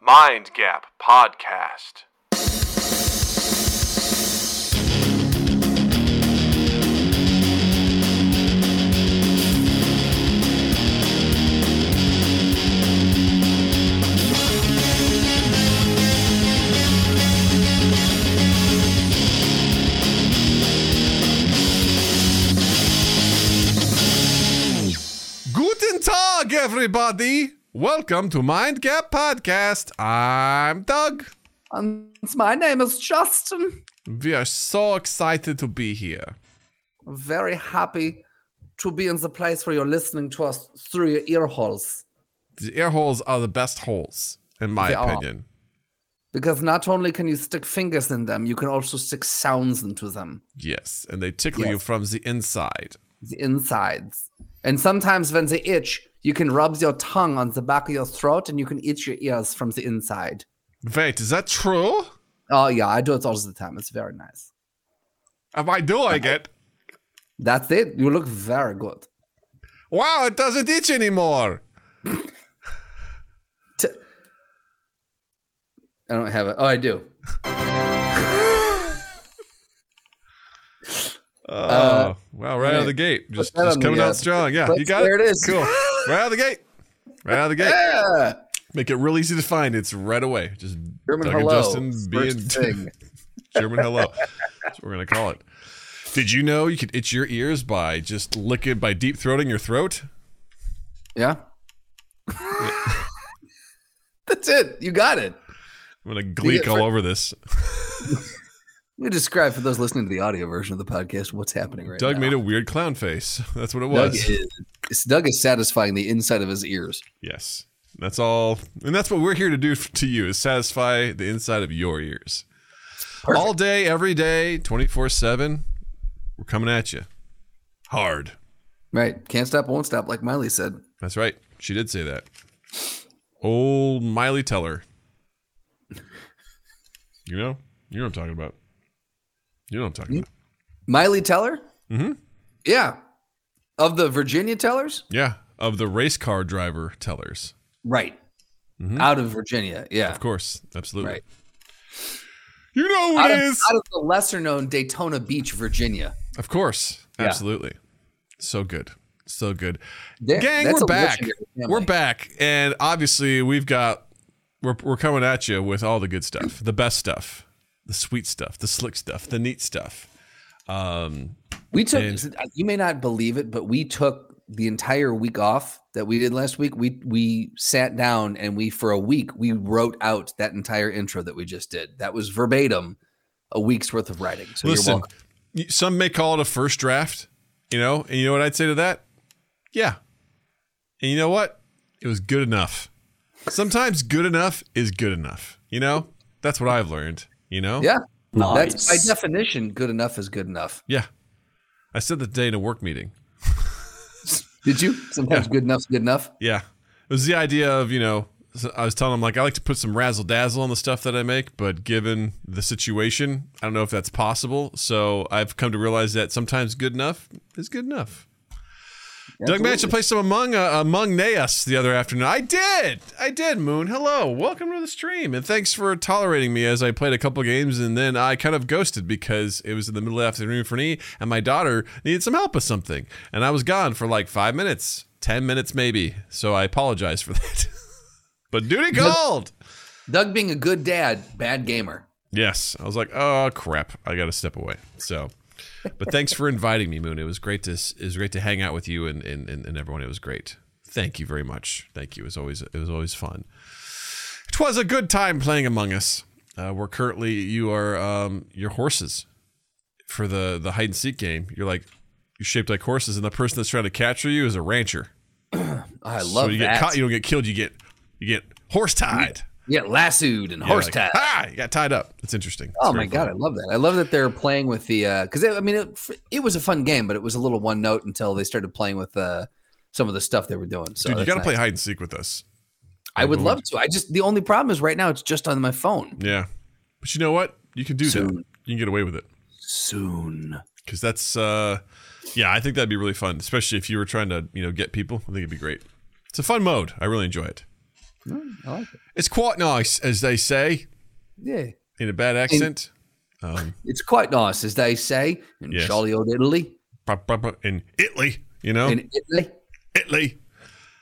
Mind Gap Podcast. Guten Tag, everybody. Welcome to Mind Gap Podcast. I'm Doug. And my name is Justin. We are so excited to be here. Very happy to be in the place where you're listening to us through your ear holes. The ear holes are the best holes, in my They are. opinion. Because not only can you stick fingers in them, you can also stick sounds into them, Yes, and they tickle you from the inside. The insides. And sometimes when they itch, you can rub your tongue on the back of your throat and you can itch your ears from the inside. Wait, is that true? Oh, yeah, I do it all the time. It's very nice. Am I doing it? That's it. You look very good. Wow, it doesn't itch anymore. T- I don't have it. Oh, I do. Oh, wow, right out of the gate. Just, just coming uh, out strong. Yeah, let's- you got there it. it is. Cool. Right out of the gate. Right out of the gate. Yeah. Make it real easy to find. It's right away. Just German Doug hello. Justin First being thing. German hello. That's what we're gonna call it. Did you know you could itch your ears by just licking by deep throating your throat? Yeah. That's it. You got it. I'm gonna gleek all over this. Me describe for those listening to the audio version of the podcast what's happening right Doug now. Doug made a weird clown face. That's what it Doug was. is, Doug is satisfying the inside of his ears. Yes. That's all and that's what we're here to do to you is satisfy the inside of your ears. Perfect. All day, every day, 24-7. We're coming at you. Hard. Right. Can't stop, won't stop, like Miley said. That's right. She did say that. Old Miley Teller. You know? You know what I'm talking about. You know what I'm talking about. Miley Teller? Mm-hmm. Yeah. Of the Virginia Tellers? Yeah. Of the race car driver tellers. Right. Out of Virginia. Yeah. Mm-hmm. Of course. Absolutely. Right. You know who Out it of, is. out of the lesser known Daytona Beach, Virginia. Of course. Yeah. Absolutely. So good. So good. There- Gang, we're back. We're back. And obviously we've got we're we're coming at you with all the good stuff. The best stuff. The sweet stuff, the slick stuff, the neat stuff. Um We took. And- you may not believe it, but we took the entire week off that we did last week. We we sat down and we for a week we wrote out that entire intro that we just did. That was verbatim a week's worth of writing. So you're Listen, some may call it a first draft, you know, and you know what I'd say to that? Yeah. And you know what? It was good enough. Sometimes good enough is good enough. You know? That's what I've learned, you know? Yeah, that's by definition good enough is good enough. Yeah. I said that day in a work meeting. Did you? Sometimes good enough's good enough. Yeah. It was the idea of, you know, I was telling them, like, I like to put some razzle dazzle on the stuff that I make, but given the situation, I don't know if that's possible. So I've come to realize that sometimes good enough is good enough. Doug managed to play some Among uh, Among Us the other afternoon. I did. I did, Moon. Hello. Welcome to the stream. And thanks for tolerating me as I played a couple games and then I kind of ghosted because it was in the middle of the afternoon for me and my daughter needed some help with something. And I was gone for like five minutes, 10 minutes maybe. So I apologize for that. but duty called. Doug being a good dad, bad gamer. Yes. I was like, oh crap. I got to step away. So, but thanks for inviting me, Moon. It was great to it was great to hang out with you and, and, and, everyone. It was great. Thank you very much. Thank you. It was always it was always fun. It was a good time playing Among Us. Uh, we're currently you are um, your horses for the the hide and seek game. You're like you're shaped like horses, and the person that's trying to capture you is a rancher. I love so you that. get caught, you don't get killed. You get you get horse tied. Get lassoed and Yeah, horse like, tied. Ah, you got tied up. It's interesting. It's Oh my god, fun. I love that. I love that they're playing with the because I mean it, it was a fun game, but it was a little one note until they started playing with uh, some of the stuff they were doing. So Dude, you got to nice. play hide and seek with us. I would love to. I just the only problem is right now it's just on my phone. Yeah. But you know what? You can do that. You can get away with it. Soon. Because that's, uh, yeah, I think that'd be really fun, especially if you were trying to, you know, get people. I think it'd be great. It's a fun mode. I really enjoy it. Mm, I like it. It's quite nice, as they say Yeah. in a bad accent. Um, It's quite nice, as they say in Yes. jolly old Italy. in Italy, you know, In Italy. Italy.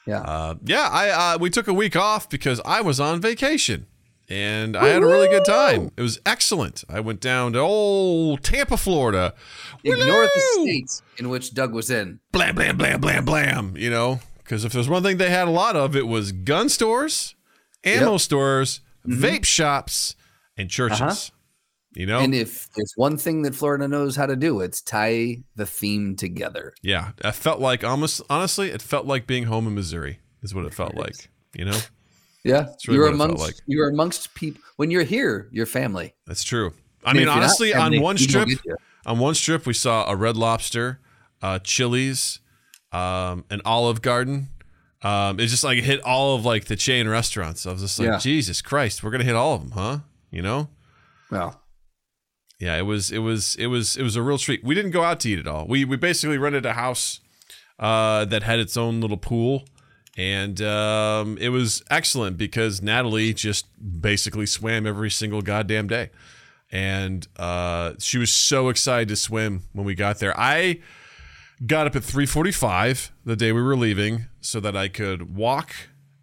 Yeah. Uh, yeah, I uh, we took a week off because I was on vacation, and I had a really good time. It was excellent. I went down to old Tampa, Florida. Ignore the states in which Doug was in. blam, blam, blam, blam, blam. You know, because if there's one thing they had a lot of, it was gun stores, ammo Yep. stores, vape shops, and churches. Uh-huh. You know, And if there's one thing that Florida knows how to do, it's tie the theme together. yeah, I felt like almost honestly, it felt like being home in Missouri. Is what it felt like. You know, Yeah, really you're it amongst like. you're amongst people when you're here. You're family. that's true. I mean, honestly, on one strip, on one strip, we saw a Red Lobster, uh, Chili's, um, an Olive Garden. Um, it just like hit all of like the chain restaurants. I was just like, Yeah. Jesus Christ, we're gonna hit all of them, huh? You know? Well, Yeah, it was it was it was it was a real treat. We didn't go out to eat at all. We we basically rented a house uh, that had its own little pool, and um, it was excellent because Natalie just basically swam every single goddamn day, and uh, she was so excited to swim when we got there. I got up at three forty five the day we were leaving so that I could walk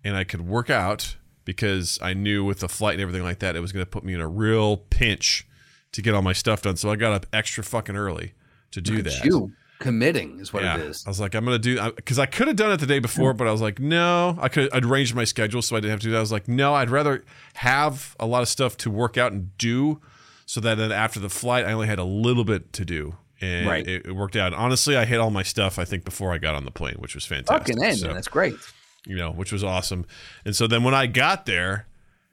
and I could work out because I knew with the flight and everything like that it was going to put me in a real pinch to get all my stuff done. So I got up extra fucking early to do look that. you committing is what yeah, it is. I was like, I'm gonna do because I could have done it the day before, but I was like, no, I could. I'd arranged my schedule so I didn't have to do that. I was like, no, I'd rather have a lot of stuff to work out and do, so that then after the flight, I only had a little bit to do, and Right. it, it worked out. Honestly, I hit all my stuff. I think before I got on the plane, which was fantastic. Fucking end, So- man. That's great. you know, which was awesome. And so then when I got there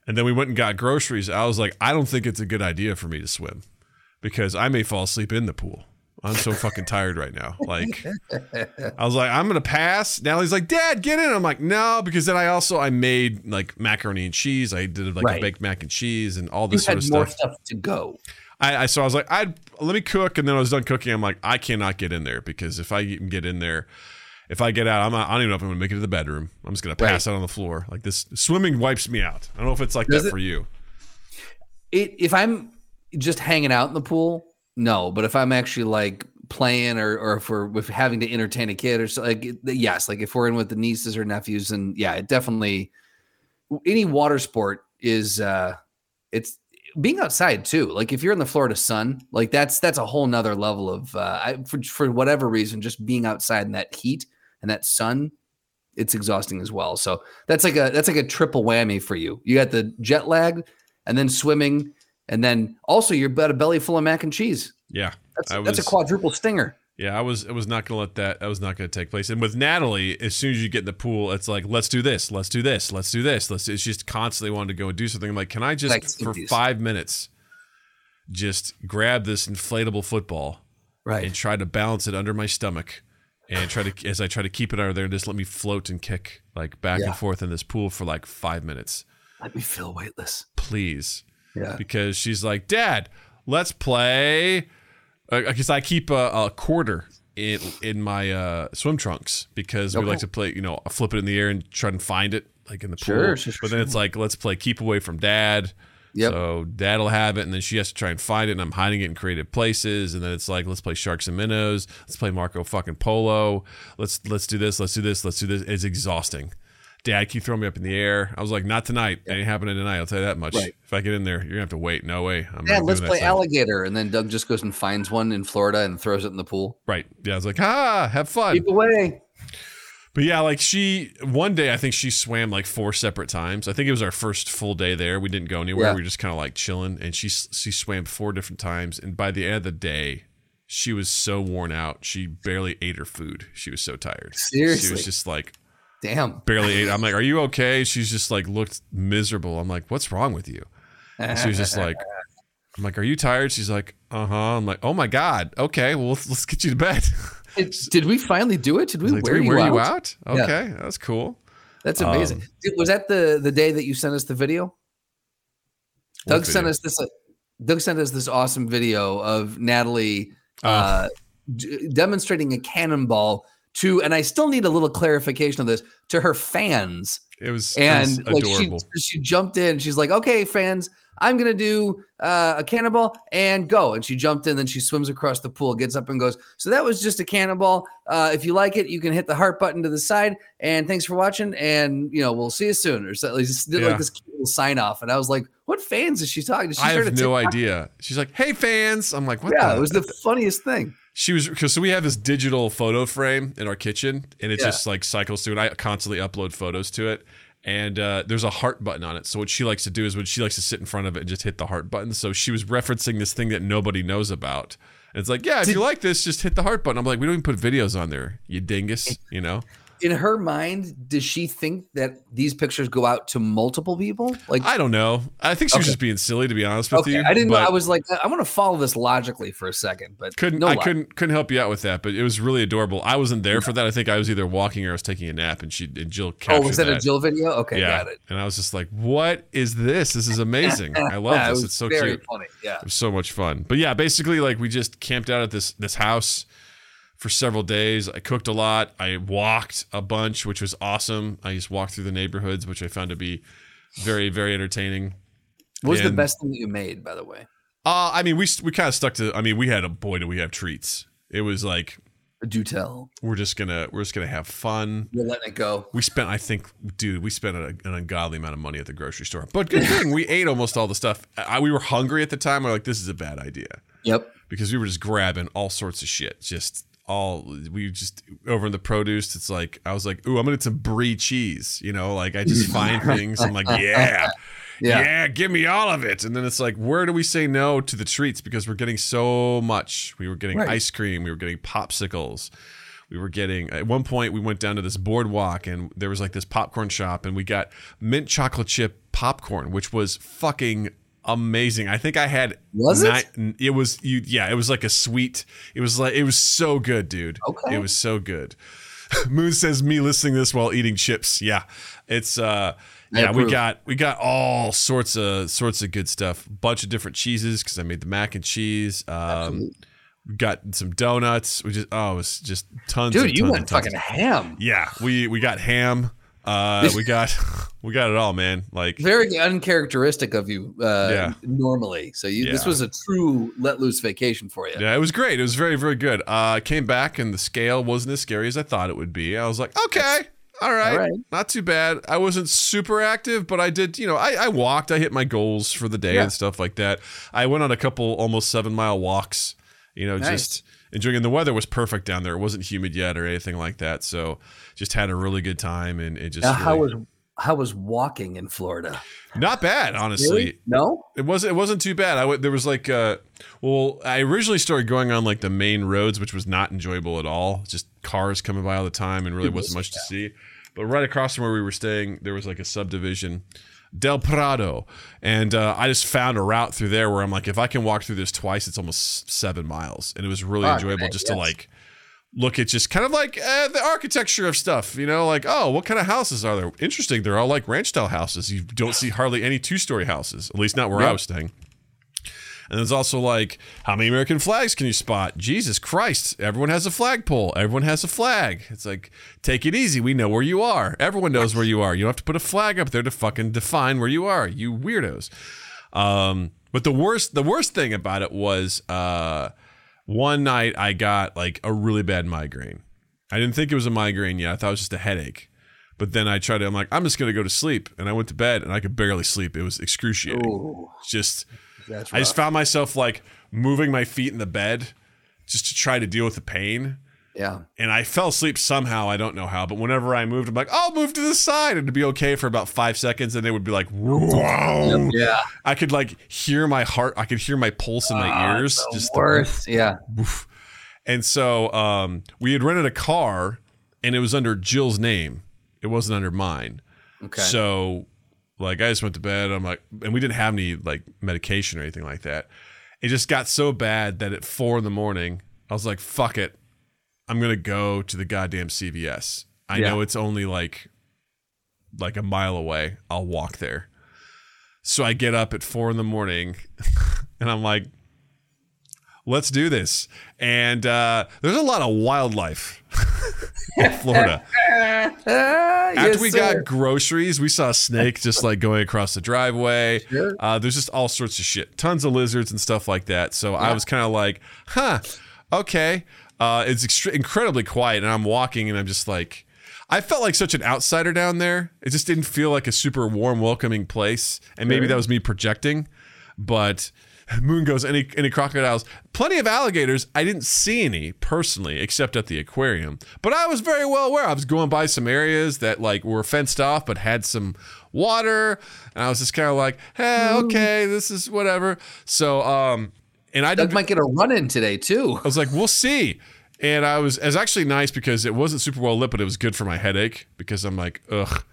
and then we went and got groceries, I was like, I don't think it's a good idea for me to swim because I may fall asleep in the pool. I'm so fucking tired right now. Like, I was like, I'm gonna pass. Natalie's like, Dad, get in. I'm like, no, because then I also I made like macaroni and cheese. I did like Right. a baked mac and cheese and all You this sort had of more stuff. stuff to go. I, I so I was like, I'd let me cook, and then I was done cooking. I'm like, I cannot get in there because if I even get in there, if I get out, I'm not, I don't even know if I'm gonna make it to the bedroom. I'm just gonna pass out on the floor. Like this, swimming wipes me out. I don't know if it's like Does that it? for you. It, if I'm just hanging out in the pool, no. But if I'm actually like playing or or if we're with having to entertain a kid or so, like yes, like if we're in with the nieces or nephews, and yeah, it definitely any water sport is uh it's being outside too. Like if you're in the Florida sun, like that's that's a whole nother level of uh I, for for whatever reason, just being outside in that heat and that sun, it's exhausting as well. So that's like a that's like a triple whammy for you. You got the jet lag and then swimming, and then also you're got a belly full of mac and cheese. Yeah, That's I that's a quadruple stinger. Yeah. I was I was not gonna let that. That was not gonna take place. And with Natalie, as soon as you get in the pool, it's like, let's do this, let's do this, let's do this. Let's. It's just constantly wanting to go and do something. I'm like, can I just Like for five minutes, just grab this inflatable football and try to balance it under my stomach and try to as I try to keep it under there and just let me float and kick like back Yeah. and forth in this pool for like five minutes, Let me feel weightless. please. Yeah. Because she's like, Dad, let's play. Because I keep a, a quarter in in my uh, swim trunks because we like to play. You know, flip it in the air and try and find it like in the Sure, pool. sure, sure, but then it's like, let's play keep away from Dad. Yep. So dad'll have it, and then she has to try and find it, and I'm hiding it in creative places. And then it's like, let's play sharks and minnows. Let's play Marco fucking Polo. Let's let's do this. Let's do this. Let's do this. It's exhausting. Dad keep throwing me up in the air. I was like, not tonight. It ain't happening tonight. I'll tell you that much. Right. If I get in there, you're gonna have to wait. No way. I'm Yeah, let's play alligator, and then Doug just goes and finds one in Florida and throws it in the pool. Right. Yeah. I was like, ah, have fun. Keep away. But yeah, like she one day I think she swam like four separate times. I think it was our first full day there. We didn't go anywhere. Yeah. We were just kind of like chilling and she she swam four different times and by the end of the day she was so worn out. She barely ate her food. She was so tired. Seriously, she was just like Damn. barely ate. I'm like, "Are you okay?" She's just like looked miserable. I'm like, "What's wrong with you?" And she was just like I'm like, "Are you tired?" She's like, "Uh-huh." I'm like, "Oh my god. Okay, well let's, let's get you to bed." Did, did we finally do it? Did we like, wear, "Did we you, wear out? you out? Yeah. Okay, that's cool. That's amazing. Um, was that the the day that you sent us the video? Doug sent us this. Uh, Doug sent us this awesome video of Natalie Oh. uh, d- demonstrating a cannonball to, and I still need a little clarification of this to her fans. It was, And it was like she, adorable. she jumped in. She's like, "Okay, fans, I'm gonna do uh, a cannonball and go." And she jumped in. Then she swims across the pool, gets up and goes. So that was just a cannonball. Uh, if you like it, you can hit the heart button to the side. And thanks for watching. And you know, we'll see you soon. Or so, like, Yeah. like this cute little sign off. And I was like, "What fans is she talking to?" She I have no TikTok? idea. She's like, "Hey fans," I'm like, "What?" Yeah, the? it was the funniest thing. She was because so we have this digital photo frame in our kitchen, and it Yeah. just like cycles through. And I constantly upload photos to it, and uh, there's a heart button on it. So what she likes to do is when she likes to sit in front of it and just hit the heart button. So she was referencing this thing that nobody knows about. And it's like, yeah, if Did- you like this, just hit the heart button. I'm like, we don't even put videos on there, you dingus. You know? In her mind, does she think that these pictures go out to multiple people? Like, I don't know. I think she was Okay. just being silly, to be honest with okay, you. I didn't know. I was like, I want to follow this logically for a second, but couldn't no I lo- couldn't couldn't help you out with that, but it was really adorable. I wasn't there for that. I think I was either walking or I was taking a nap, and she and Jill oh, captured Oh, was that, a Jill video? Okay, yeah, got it. and I was just like, "What is this? This is amazing! I love Yeah, it this. was It's so very cute. funny. Yeah. It was so much fun." But yeah, basically, like we just camped out at this this house for several days. I cooked a lot. I walked a bunch, which was awesome. I just walked through the neighborhoods, which I found to be very very entertaining. What was the best thing that you made, by the way? Uh, I mean, we we kind of stuck to. I mean, we had a boy, do we have treats? It was like Do tell. we're just gonna we're just gonna have fun. We're letting it go. We spent, I think, dude, we spent a, an ungodly amount of money at the grocery store. But good thing we ate almost all the stuff. I, we were hungry at the time. We're like, this is a bad idea Yep. because we were just grabbing all sorts of shit. Just all we just over in the produce. It's like I was like, ooh, I'm gonna get some brie cheese. You know, like I just find things. I'm like, yeah. Yeah. Yeah, give me all of it. And then it's like, where do we say no to the treats? Because we're getting so much. We were getting Right. ice cream. We were getting popsicles. We were getting, at one point, we went down to this boardwalk and there was like this popcorn shop and we got mint chocolate chip popcorn, which was fucking amazing. I think I had. Was it? It was, you, yeah, it was like a sweet, it was like, it was so good, dude. Okay. It was so good. Moon says me listening to this while eating chips. Yeah. It's, uh, I yeah, we got we got all sorts of sorts of good stuff. Bunch of different cheeses because I made the mac and cheese. Um, we got some donuts. We just oh, it was just tons. Dude, and you tons went tons fucking of- ham. yeah, we we got ham. Uh, we got we got it all, man. Like Very uncharacteristic of you uh, Yeah. normally. So you, this was a true let loose vacation for you. yeah, it was great. It was very very good. Uh, I came back and the scale wasn't as scary as I thought it would be. I was like, okay. All right. All right. not too bad. I wasn't super active, but I did. You know, I, I walked. I hit my goals for the day Yeah. and stuff like that. I went on a couple almost seven mile walks. You know, Nice. just enjoying. And the weather was perfect down there. It wasn't humid yet or anything like that. So just had a really good time, and it just Now, how was how was walking in Florida? not bad, honestly. Really? No. It wasn't. It wasn't too bad. I w- there was like, uh, well, I originally started going on like the main roads, which was not enjoyable at all. Just cars coming by all the time, and really It wasn't was, much to see. But right across from where we were staying, there was like a subdivision, Del Prado, and uh, I just found a route through there where I'm like, if I can walk through this twice, it's almost seven miles, and it was really Fuck, enjoyable man, just to like look at just kind of like uh, the architecture of stuff, you know, like, oh, what kind of houses are there? Interesting. They're all like ranch style houses. You don't see hardly any two story houses, at least not where I was staying. And there's also like, how many American flags can you spot? Jesus Christ. Everyone has a flagpole. Everyone has a flag. It's like, take it easy. We know where you are. Everyone knows where you are. You don't have to put a flag up there to fucking define where you are, you weirdos. Um, but the worst, the worst thing about it was, uh, one night I got like a really bad migraine. I didn't think it was a migraine yet. I thought it was just a headache. But then I tried to, I'm like, I'm just going to go to sleep. And I went to bed and I could barely sleep. It was excruciating. Ooh, Just, I just found myself like moving my feet in the bed just to try to deal with the pain. Yeah. And I fell asleep somehow. I don't know how, but whenever I moved, I'm like, I'll move to the side and it'd be okay for about five seconds. And they would be like, whoa. Yeah. I could like hear my heart. I could hear my pulse in my Ah, ears. Just worst. Yeah. Woof. And so um, we had rented a car and it was under Jill's name. It wasn't under mine. Okay. So like I just went to bed. I'm like, and we didn't have any like medication or anything like that. It just got so bad that at four in the morning, I was like, fuck it. I'm gonna go to the goddamn CVS. I Yeah. know it's only like like a mile away. I'll walk there. So I get up at four in the morning and I'm like, let's do this. And uh, there's a lot of wildlife in Florida. Ah, After yes, we sir. got groceries, we saw a snake just like going across the driveway. Sure. Uh, there's just all sorts of shit, tons of lizards and stuff like that. So I was kind of like, huh, okay. Uh, it's extre- incredibly quiet, and I'm walking, and I'm just like, I felt like such an outsider down there. It just didn't feel like a super warm, welcoming place, and maybe that was me projecting. But Moon goes, any any crocodiles? Plenty of alligators. I didn't see any personally, except at the aquarium. But I was very well aware. I was going by some areas that like were fenced off, but had some water, and I was just kind of like, hey, okay, this is whatever. So, um, and I Doug might get a run in today too. I was like, we'll see. And I was, it was actually nice because it wasn't super well lit, but it was good for my headache because I'm like, ugh.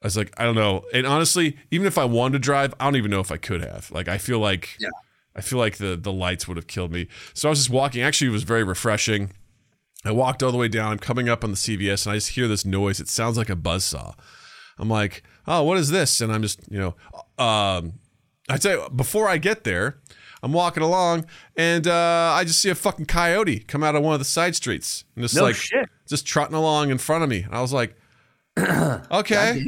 I was like, I don't know. And honestly, even if I wanted to drive, I don't even know if I could have. Like, I feel like, Yeah. I feel like the the lights would have killed me. So I was just walking. Actually, it was very refreshing. I walked all the way down. I'm coming up on the CVS, and I just hear this noise. It sounds like a buzzsaw. I'm like, oh, what is this? And I'm just, you know, um, I'd say before I get there, I'm walking along, and uh, I just see a fucking coyote come out of one of the side streets, and just No like shit. just trotting along in front of me. And I was like, okay,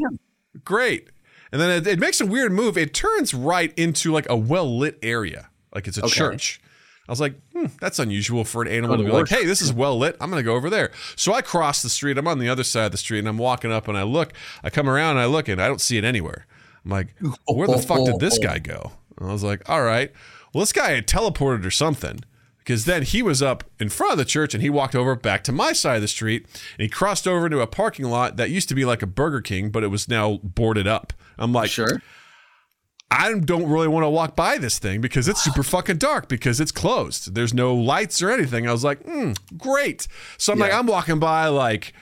great. And then it, it makes a weird move. It turns right into like a well lit area, like it's a Okay. church. I was like, hmm, that's unusual for an animal to be like, hey, this is well lit. I'm going to go over there. So I cross the street. I'm on the other side of the street and I'm walking up and I look. I come around and I look and I don't see it anywhere. I'm like, where the fuck did this guy go? And I was like, all right. Well, this guy had teleported or something because then he was up in front of the church and he walked over back to my side of the street and he crossed over into a parking lot that used to be like a Burger King, but it was now boarded up. I'm like, Sure. I don't really want to walk by this thing because it's super fucking dark because it's closed. There's no lights or anything. I was like, hmm, great. So I'm like, I'm walking by like,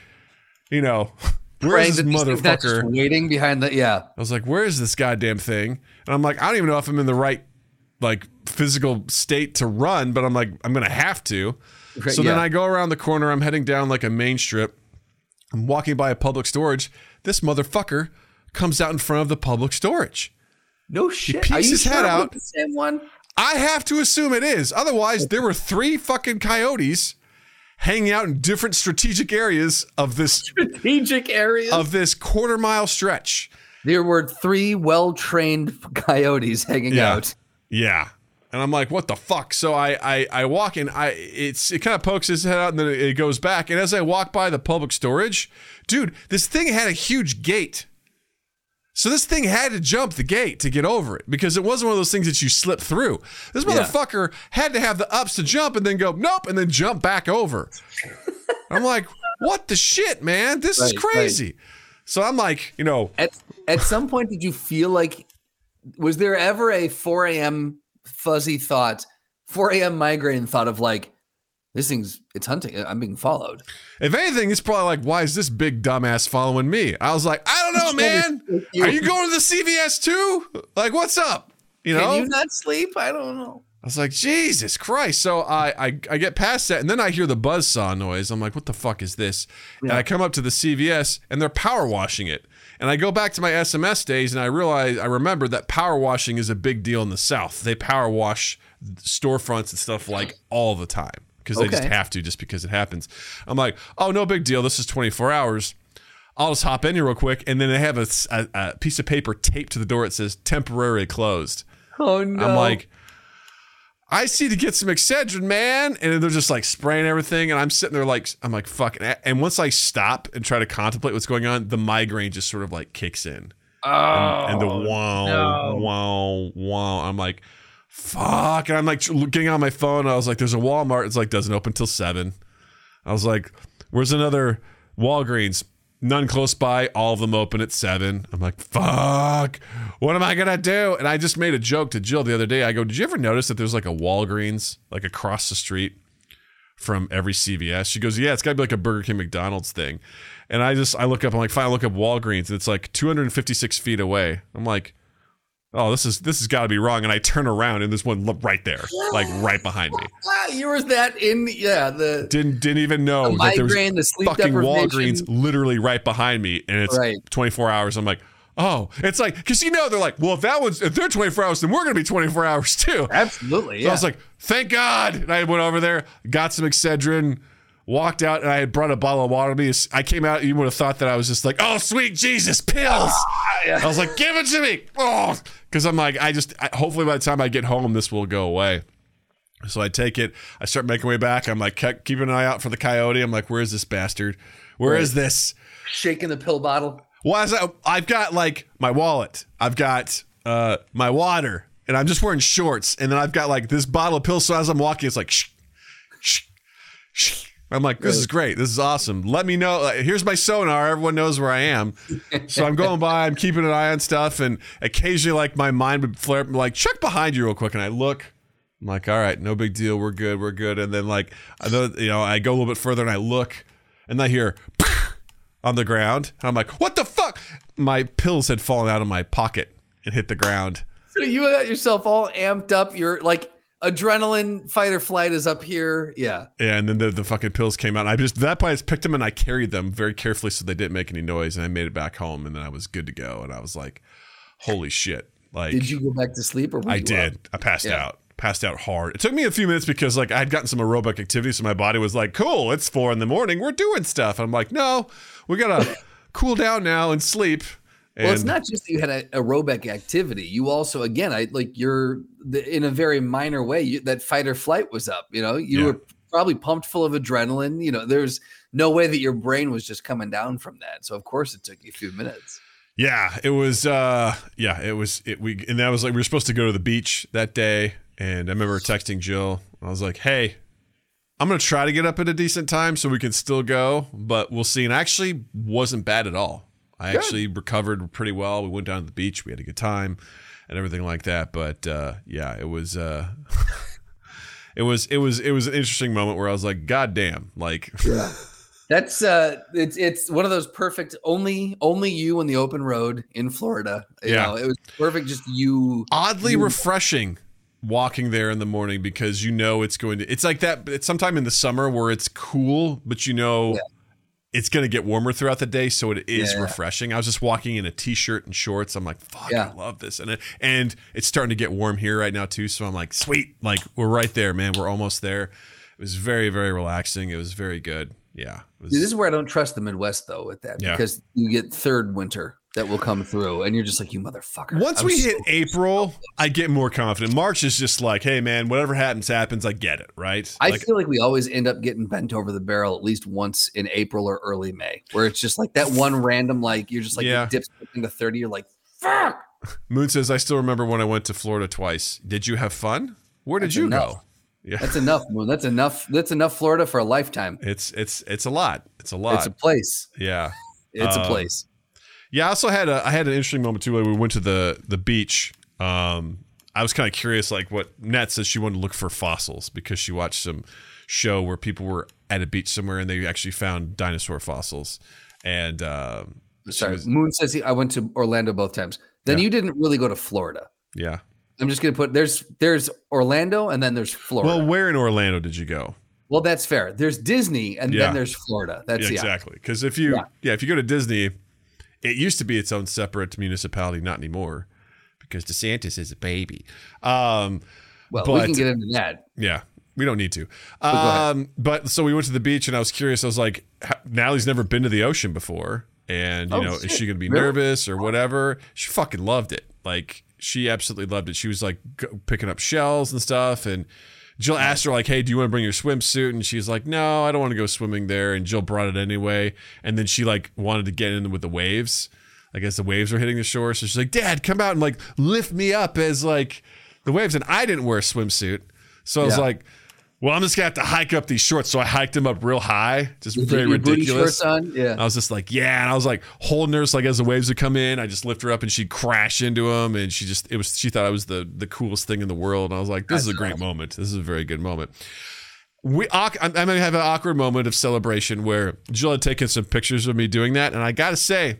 you know, where's this that these things not just motherfucker? waiting behind the yeah. I was like, where is this goddamn thing? And I'm like, I don't even know if I'm in the right like physical state to run, but I'm like, I'm gonna have to. Right, so then. I go around the corner. I'm heading down like a main strip. I'm walking by a public storage. This motherfucker comes out in front of the public storage. No shit. Are you his head sure it was out. The same one. I have to assume it is. Otherwise, there were three fucking coyotes hanging out in different strategic areas of this Strategic areas. of this quarter mile stretch. there were three well-trained coyotes hanging Yeah. out. Yeah. And I'm like, what the fuck? So I I, I walk and I it's it kind of pokes his head out and then it goes back. And as I walk by the public storage, dude, this thing had a huge gate. So this thing had to jump the gate to get over it because it wasn't one of those things that you slip through. This Yeah. motherfucker had to have the ups to jump and then go nope and then jump back over. I'm like, what the shit, man? This is Right, crazy. So I'm like, you know, At at some point, did you feel like was there ever a 4 a.m. fuzzy thought, 4 a.m. migraine thought of like this thing's it's hunting. I'm being followed. If anything, it's probably like, why is this big dumbass following me? I was like, I don't know, man. Are you going to the CVS too? Like, what's up? You know? Can you not sleep? I don't know. I was like, Jesus Christ. So I, I I get past that, and then I hear the buzz saw noise. I'm like, what the fuck is this? And I come up to the CVS, and they're power washing it. And I go back to my SMS days, and I realize I remember that power washing is a big deal in the South. They power wash storefronts and stuff like all the time because they just have to, just because it happens. I'm like, oh, no big deal. This is 24 hours. I'll just hop in here real quick, and then they have a piece of paper taped to the door. It says temporarily closed. Oh no. I'm like, I see to get some Excedrin, man. And they're just like spraying everything. And I'm sitting there like, I'm like, fuck. And- And once I stop and try to contemplate what's going on, the migraine just sort of like kicks in. oh, And the oh, wow, no. wow, wow. I'm like, fuck. And I'm like getting on my phone. I was like, there's a Walmart. It's like, doesn't open till seven. I was like, where's another Walgreens? None close by. All of them open at seven. I'm like, fuck. What am I gonna do? And I just made a joke to Jill the other day. I go, did you ever notice that there's like a Walgreens like across the street from every CVS? She goes, yeah, it's gotta be like a Burger King, McDonald's thing. And I just I look up. I'm like, fine. I look up Walgreens, and it's like 256 feet away. I'm like, oh, this is this has got to be wrong. And I turn around, and there's one right there, like right behind me. You were that in yeah the Didn't didn't even know The that there was the fucking. Walgreens literally right behind me, and it's Right. 24 hours. I'm like, oh, it's like because you know they're like, well, if that one's if they're 24 hours, then we're gonna be 24 hours too. absolutely So yeah. I was like, thank God. And I went over there, got some Excedrin, walked out and I had brought a bottle of water to me. I came out, you would have thought that I was just like, oh, sweet Jesus, pills. I was like, give it to me. Oh, because I'm like, I just, I, hopefully by the time I get home, this will go away. So I take it, I start making my way back. I'm like, keep, keeping an eye out for the coyote. I'm like, where is this bastard? Where is this? Shaking the pill bottle. Well, as I, I've got like my wallet, I've got uh, my water, and I'm just wearing shorts, and then I've got like this bottle of pills. So as I'm walking, it's like, shh, shh, shh. I'm like, this is great. This is awesome. Let me know. Here's my sonar. Everyone knows where I am. So I'm going by. I'm keeping an eye on stuff, and occasionally, like my mind would flare. up, Like, check behind you real quick, and I look. I'm like, all right, no big deal. We're good. We're good. And then like, I know, you know, I go a little bit further, and I look, and I hear on the ground. And I'm like, what the fuck? My pills had fallen out of my pocket and hit the ground. So you got yourself all amped up. You're like adrenaline, fight or flight is up here. Yeah. Yeah, and then the, the fucking pills came out. I just that point I just picked them and I carried them very carefully so they didn't make any noise, and I made it back home, and then I was good to go. And I was like, holy shit! Like, Did you go back to sleep or I did. up? I passed Yeah. out. Passed out hard. It took me a few minutes because like I had gotten some aerobic activity, so my body was like, "Cool, it's four in the morning. We're doing stuff." I'm like, "No, we gotta cool down now and sleep." And Well, it's not just that you had a aerobic activity. You also, again, I like you're the, in a very minor way. You, that fight or flight was up. You know, you Yeah. were probably pumped full of adrenaline. You know, there's no way that your brain was just coming down from that. So of course it took you a few minutes. Yeah, it was. uh Yeah, it was. It we and that was like we were supposed to go to the beach that day, and I remember texting Jill. I was like, "Hey, I'm gonna try to get up at a decent time so we can still go, but we'll see." And I actually wasn't bad at all. I Good. actually recovered pretty well. We went down to the beach. We had a good time and everything like that. But uh yeah, it was. uh It was it was it was an interesting moment where I was like, God damn, like Yeah. That's uh it's it's one of those perfect only only you on the open road in Florida. You Yeah. know, it was perfect just you oddly refreshing walking there in the morning because you know it's going to it's like that it's sometime in the summer where it's cool but you know Yeah. It's going to get warmer throughout the day so it is Yeah. refreshing. I was just walking in a t-shirt and shorts. I'm like fuck Yeah. i love this. And it, and it's starting to get warm here right now too so i'm like sweet. Like we're right there man. We're almost there. It was very very relaxing. It was very good. Yeah. Was, this is where I don't trust the Midwest though with that Yeah. because you get third winter that will come through and you're just like you motherfucker. Once I'm we so- hit April, I get more confident. March is just like, hey man, whatever happens, happens. I get it, right? I like, feel like we always end up getting bent over the barrel at least once in April or early May, where it's just like that one random, like you're just like Yeah. dips into 30, you're like, fuck. Moon says, I still remember when I went to Florida twice. Did you have fun? Where did That's you enough. go? Yeah, That's enough, Moon. That's enough. That's enough Florida for a lifetime. it's it's it's a lot. It's a lot. It's a place. yeah, It's a Um, place. Yeah. I also had a I had an interesting moment too. When we went to the the beach. Um, I was kind of curious, like what Nat says she wanted to look for fossils because she watched some show where people were at a beach somewhere and they actually found dinosaur fossils. And um, Sorry. was- Moon says he, I went to Orlando both times. Then Yeah. you didn't really go to Florida. yeah. I'm just gonna put there's there's Orlando and then there's Florida. Well, where in Orlando did you go? Well, that's fair. There's Disney and Yeah. then there's Florida. That's yeah, yeah. exactly. Because if you, yeah. Yeah. if you go to Disney, it used to be its own separate municipality, not anymore, because DeSantis is a baby. Um, Well, we can get into that. yeah, we don't need to. Um, but so we went to the beach, and I was curious. I was like, "Ha- Natalie's never been to the ocean before, and you Oh, know, is she going to be Really? nervous or whatever? She fucking loved it. Like she absolutely loved it. She was like g- picking up shells and stuff, and. Jill asked her like, "Hey, do you want to bring your swimsuit?" And she's like, "No, I don't want to go swimming there." And Jill brought it anyway. And then she like wanted to get in with the waves. I guess the waves were hitting the shore, so she's like, "Dad, come out and like lift me up as like the waves." And I didn't wear a swimsuit, so I was Yeah. like, "Well, I'm just gonna have to hike up these shorts." So I hiked them up real high, just With very ridiculous. Yeah. I was just like, yeah, and I was like holding her, so like as the waves would come in, I just lift her up and she'd crash into them, and she just it was she thought I was the the coolest thing in the world, and I was like, this is a great awesome. moment. This is a very good moment. We I'm I'm gonna have an awkward moment of celebration where Jill had taken some pictures of me doing that, and I gotta say,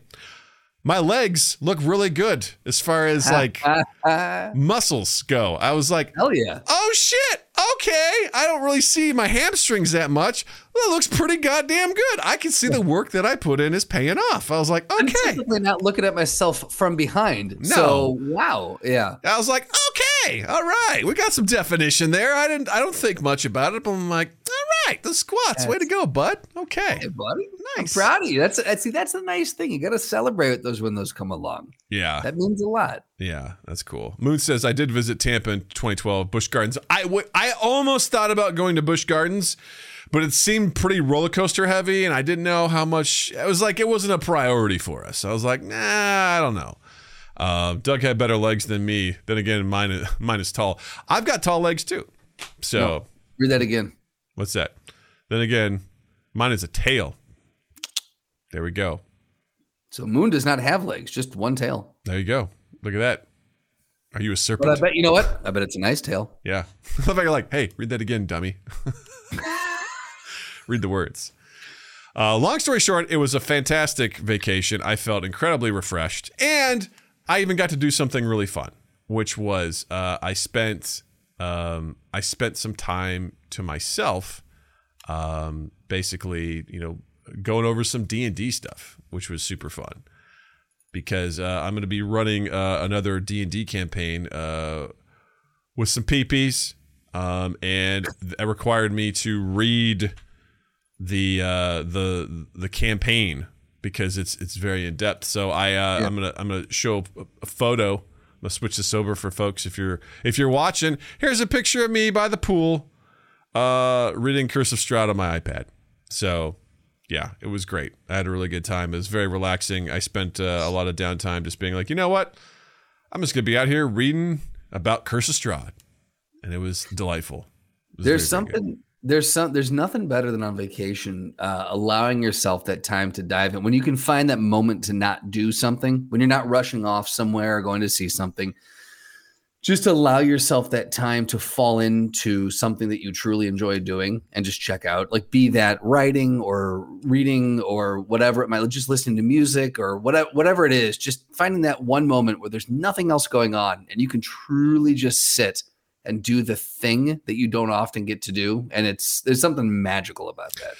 my legs look really good as far as like muscles go. I was like, hell yeah. oh shit okay i don't really see my hamstrings that much well, it looks pretty goddamn good i can see the work that i put in is paying off i was like I'm okay typically not looking at myself from behind. No. So wow. Yeah. i was like okay all right we got some definition there i didn't i don't think much about it but i'm like all right. The squats. Way to go, bud. Okay. Hey, buddy. Nice. I'm proud of you. That's that's- see, that's the nice thing. You got to celebrate those when those come along. Yeah. That means a lot. Yeah, that's cool. Moon says I did visit Tampa in 2012, Busch Gardens. I w- I almost thought about going to Busch Gardens, but it seemed pretty roller coaster heavy, and I didn't know how much. It was like it wasn't a priority for us. I was like, nah, I don't know. Uh, Doug had better legs than me. Then again, mine is, mine is tall. I've got tall legs too. So Read that again. what's that? Then again, mine is a tail. There we go. So Moon does not have legs, just one tail. There you go. Look at that. Are you a But I bet you know what? I bet it's a nice tail. Yeah. I love how you're like, hey, read that again, dummy. read the words. Uh, long story short, it was a fantastic vacation. I felt incredibly refreshed. And I even got to do something really fun, which was uh, I spent um, I spent some time to myself, um, basically, you know, going over some D and D stuff, which was super fun because uh, I'm going to be running uh, another D and D campaign uh, with some PPs, um, and it required me to read the uh, the the campaign because it's it's very in depth. So I uh, I'm gonna I'm gonna show a, a photo. I'm gonna switch this over for folks if you're if you're watching. Here's a picture of me by the pool, uh, reading Curse of Strahd on my iPad. So yeah, it was great. I had a really good time. It was very relaxing. I spent uh, a lot of downtime just being like, you know what? I'm just gonna be out here reading about Curse of Strahd, and it was delightful. It was There's very, very good. something. There's some. There's nothing better than on vacation, uh, allowing yourself that time to dive in. When you can find that moment to not do something, when you're not rushing off somewhere or going to see something, just allow yourself that time to fall into something that you truly enjoy doing and just check out. Like be mm-hmm. that writing or reading or whatever it might. Just listening to music or whatever. Whatever it is, just finding that one moment where there's nothing else going on and you can truly just sit and do the thing that you don't often get to do. And it's there's something magical about that.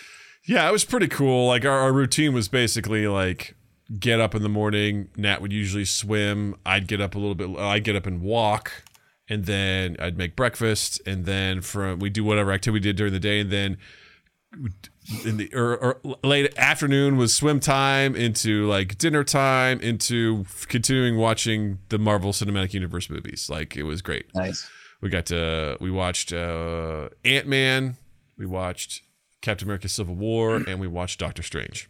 Yeah, it was pretty cool. Like our, our routine was basically like get up in the morning. Nat would usually swim. I'd get up a little bit. I'd get up and walk, and then I'd make breakfast, and then from we do whatever activity we did during the day, and then in the or, or late afternoon was swim time into like dinner time into continuing watching the Marvel Cinematic Universe movies. Like it was great. Nice. We got to we watched uh, Ant Man, we watched Captain America: Civil War, and we watched Doctor Strange.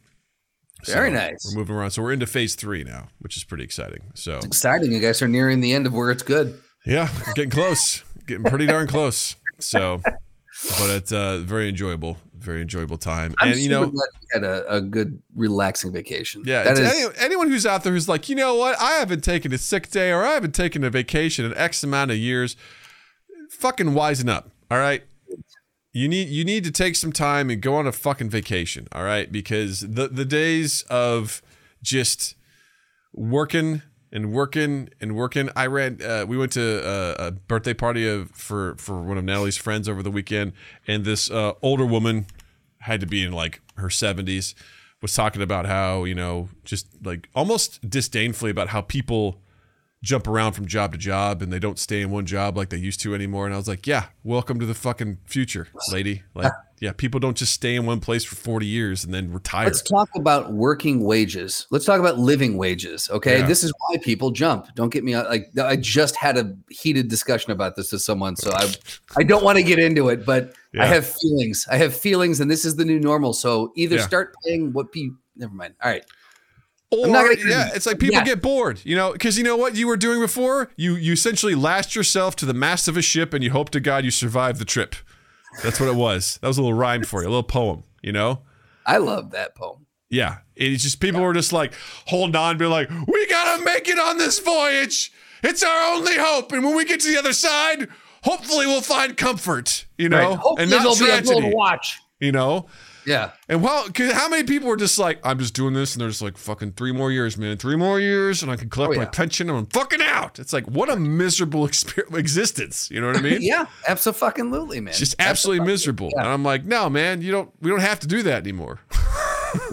Very So, nice. We're moving around, so we're into Phase Three now, which is pretty exciting. So Exciting. You guys are nearing the end of where it's good. yeah, getting close, getting pretty darn close. So, but it's uh, very enjoyable, very enjoyable time, I'm and you know. you had a, a good, relaxing vacation. Yeah, that it's is. any, anyone who's out there who's like, you know what, I haven't taken a sick day or I haven't taken a vacation in X amount of years. Fucking wisen up, all right. You need you need to take some time and go on a fucking vacation, all right? Because the the days of just working and working and working. I ran. Uh, we went to a, a birthday party of for for one of Natalie's friends over the weekend, and this uh, older woman had to be in like her seventies was talking about how you know just like almost disdainfully about how people jump around from job to job and they don't stay in one job like they used to anymore and i was like yeah welcome to the fucking future lady like yeah people don't just stay in one place for 40 years and then retire Let's talk about working wages. Let's talk about living wages. Okay. Yeah. This is why people jump. Don't get me like I just had a heated discussion about this with someone. So I I don't want to get into it, but Yeah. I have feelings. I have feelings, and this is the new normal. So either Yeah. start paying what people never mind. All right. Or I'm not gonna- yeah, it's like people Yeah. get bored, you know, because you know what you were doing before. You you essentially lashed yourself to the mast of a ship, and you hope to God you survive the trip. That's what it was. That was a little rhyme for you, a little poem, you know. I love that poem. Yeah, it's just people were just like holding on, be like, "We gotta make it on this voyage. It's our only hope, and when we get to the other side, hopefully we'll find comfort, you know, Hopefully and not there'll be a tragedy, little watch. you know." Yeah. And well, 'cause how many people were just like, I'm just doing this, and they're just like, fucking three more years, man, three more years, and I can collect Oh, my pension, and I'm fucking out. It's like, what a miserable exper- existence. You know what I mean? Yeah. Absolutely, man. It's just absolutely miserable. yeah. And I'm like, no, man, you don't. We don't have to do that anymore.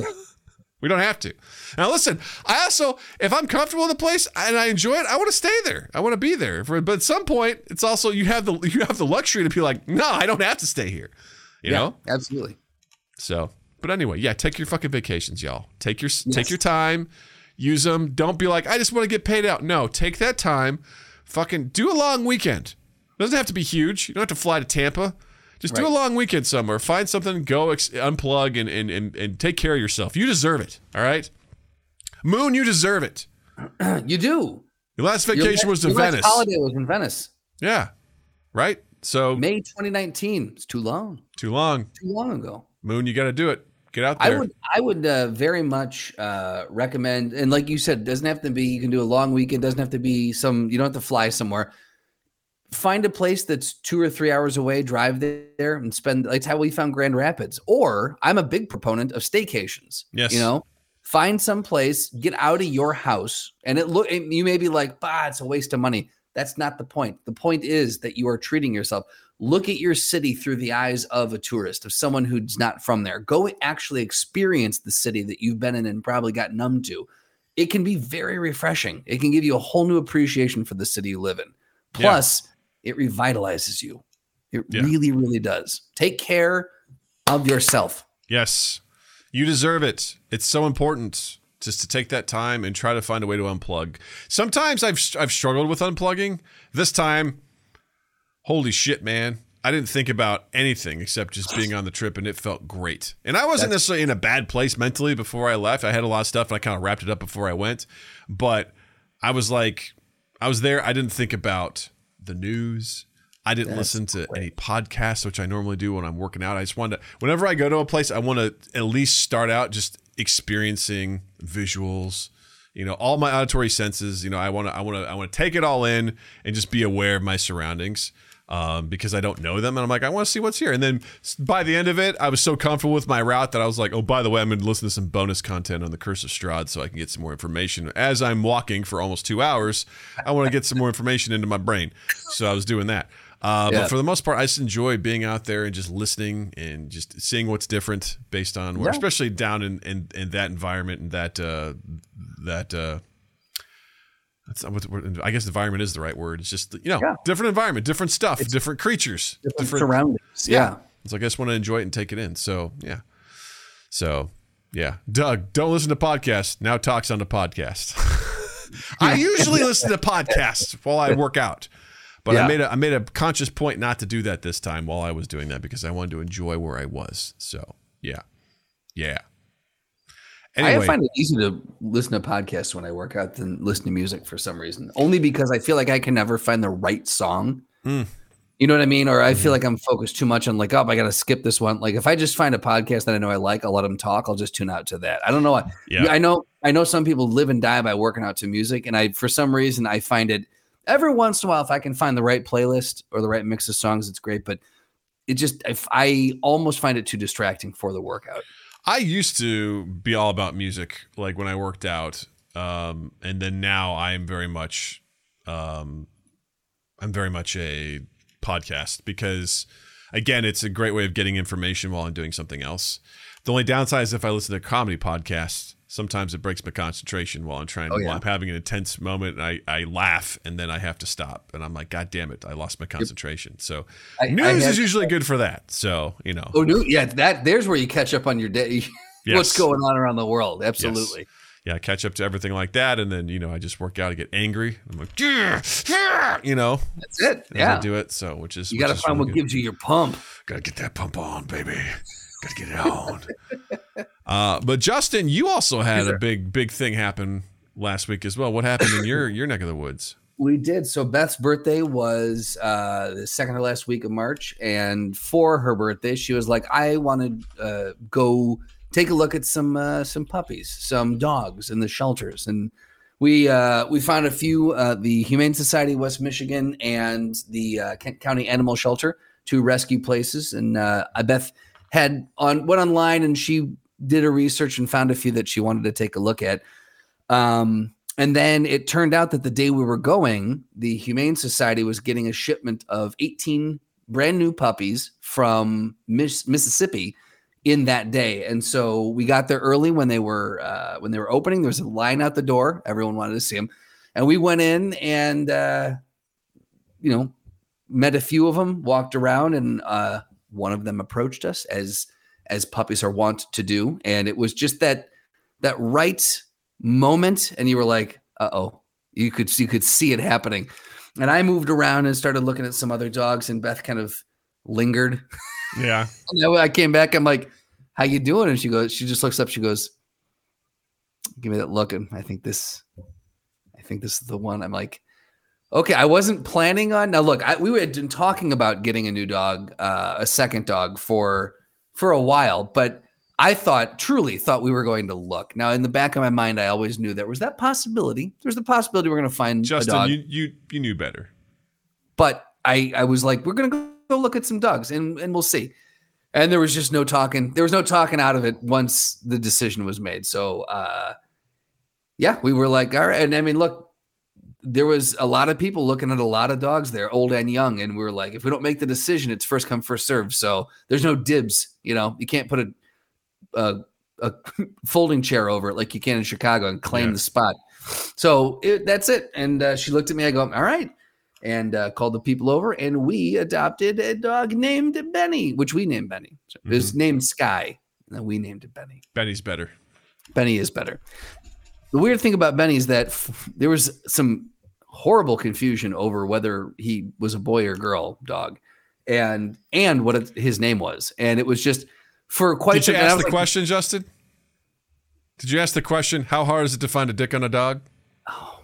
we don't have to. Now, listen. I also, if I'm comfortable in the place and I enjoy it, I want to stay there. I want to be there. But at some point, it's also you have the you have the luxury to be like, no, I don't have to stay here. You yeah, know? absolutely. So, but anyway, yeah, take your fucking vacations, y'all. Take your take your time, use them. Don't be like, I just want to get paid out. No, take that time, fucking do a long weekend. doesn't have to be huge. You don't have to fly to Tampa. Just do a long weekend somewhere. Find something, go ex- unplug, and, and and and take care of yourself. You deserve it. All right, Moon, you deserve it. You do. Your last Your vacation was to your last Venice. Holiday was in Venice. Yeah, right. So May 2019. It's too long. too long, Too long ago. Moon. You got to do it. Get out there. I would I would uh, very much uh, recommend and like you said, it doesn't have to be you can do a long weekend, doesn't have to be some you don't have to fly somewhere. Find a place that's two or three hours away, drive there and spend like how we found Grand Rapids. Or I'm a big proponent of staycations. Yes. You know, find some place, get out of your house, and it look you may be like, bah, it's a waste of money. That's not the point. The point is that you are treating yourself. Look at your city through the eyes of a tourist, of someone who's not from there. Go actually experience the city that you've been in and probably got numb to. It can be very refreshing. It can give you a whole new appreciation for the city you live in. Yeah. Plus, it revitalizes you. It Yeah. really, really does. Take care of yourself. Yes, you deserve it. It's so important just to take that time and try to find a way to unplug. Sometimes I've I've struggled with unplugging. This time, holy shit, man! I didn't think about anything except just being on the trip, and it felt great. And I wasn't That's- necessarily in a bad place mentally before I left. I had a lot of stuff, and I kind of wrapped it up before I went. But I was like, I was there. I didn't think about the news. I didn't That's listen to any podcasts, which I normally do when I'm working out. I just wanted to, whenever I go to a place, I want to at least start out just experiencing visuals, you know, all my auditory senses. You know, I want to, I want to, I want to take it all in and just be aware of my surroundings. Um, because I don't know them, and I'm like, I want to see what's here. And then by the end of it, I was so comfortable with my route that I was like, oh, by the way, I'm going to listen to some bonus content on the Curse of Strahd so I can get some more information. As I'm walking for almost two hours, I want to get some more information into my brain. So I was doing that. Uh, Yeah. But for the most part, I just enjoy being out there and just listening and just seeing what's different based on where, Yeah. especially down in, in, in that environment and that uh, that uh, that's what word- I guess environment is the right word. It's just you know Yeah. different environment, different stuff, different creatures, Different surroundings. Yeah. So I just want to enjoy it and take it in. So yeah, so yeah, Doug, don't listen to podcasts. Now talks on the podcast. I usually listen to podcasts while I work out. But I made a I made a conscious point not to do that this time while I was doing that because I wanted to enjoy where I was. So yeah, yeah. Anyway, I find it easier to listen to podcasts when I work out than listen to music for some reason. Only because I feel like I can never find the right song. Hmm. You know what I mean? Or I feel like I'm focused too much on like, oh, I got to skip this one. Like if I just find a podcast that I know I like, I'll let them talk. I'll just tune out to that. I don't know. why. Yeah. I know. I know some people live and die by working out to music, and I for some reason I find it every once in a while if I can find the right playlist or the right mix of songs, it's great. But it just if I almost find it too distracting for the workout. I used to be all about music, like when I worked out, um, and then now I am very much, um, I'm very much a podcast because, again, it's a great way of getting information while I'm doing something else. The only downside is if I listen to comedy podcasts, sometimes it breaks my concentration while I'm trying. Oh, yeah. while I'm having an intense moment, and I I laugh, and then I have to stop, and I'm like, God damn it, I lost my concentration. So I- I news had- is usually good for that. So you know, Oh, no, yeah, that there's where you catch up on your day. Yes. What's going on around the world? Absolutely. yeah, catch up to everything like that, and then you know I just work out, I get angry, I'm like, "Yeah, yeah," you know, That's it. as I Yeah. do it. So which is You got to find really what good. gives you your pump. Gotta get that pump on, baby. Gotta get it on. uh, but Justin, you also had a big big thing happen last week as well. What happened in your your neck of the woods? We did. So Beth's birthday was uh, the second or last week of March, and for her birthday, she was like, "I want to uh, go take a look at some uh, some puppies, some dogs in the shelters." And we uh, we found a few. Uh, the Humane Society of West Michigan and the uh, Kent County Animal Shelter, two rescue places. And uh, Beth had on went online and she did a research and found a few that she wanted to take a look at. Um, and then it turned out that the day we were going, the Humane Society was getting a shipment of 18 brand new puppies from Miss- Mississippi in that day. And so we got there early when they were uh, when they were opening. There was a line out the door. Everyone wanted to see them, and we went in and uh, you know met a few of them, walked around, and uh, one of them approached us as as puppies are wont to do, and it was just that that right moment, and you were like, "Uh oh," you could you could see it happening. And I moved around and started looking at some other dogs, and Beth kind of lingered. Yeah. And I came back. I'm like, "How you doing?" And she goes, she just looks up. She goes, "Give me that look." And I think this, I think this is the one. I'm like, okay. I wasn't planning on. Now look, I, we had been talking about getting a new dog, uh, a second dog for for a while, but I thought, truly thought we were going to look. Now, in the back of my mind, I always knew there was that possibility. There's the possibility we're going to find Justin, you, you you knew better. but I I was like, we're gonna go look at some dogs and and we'll see. And there was just no talking. There was no talking out of it once the decision was made. So uh yeah, we were like, all right. And I mean, look, there was a lot of people looking at a lot of dogs there, old and young, and we were like, if we don't make the decision, it's first come first serve. So there's no dibs. You know, you can't put a a, a folding chair over it like you can in Chicago and claim Yeah. the spot. So it, that's it. And uh, she looked at me. I go, all right and uh, called the people over, and we adopted a dog named Bennie, which we named Bennie. So It was named Sky, and we named it Bennie. Bennie's better. Bennie is better. The weird thing about Bennie is that f- there was some horrible confusion over whether he was a boy or girl dog, and and what it, his name was, and it was just for quite. Did you some- and I ask the like, question, Justin? Did you ask the question? How hard is it to find a dick on a dog? Oh,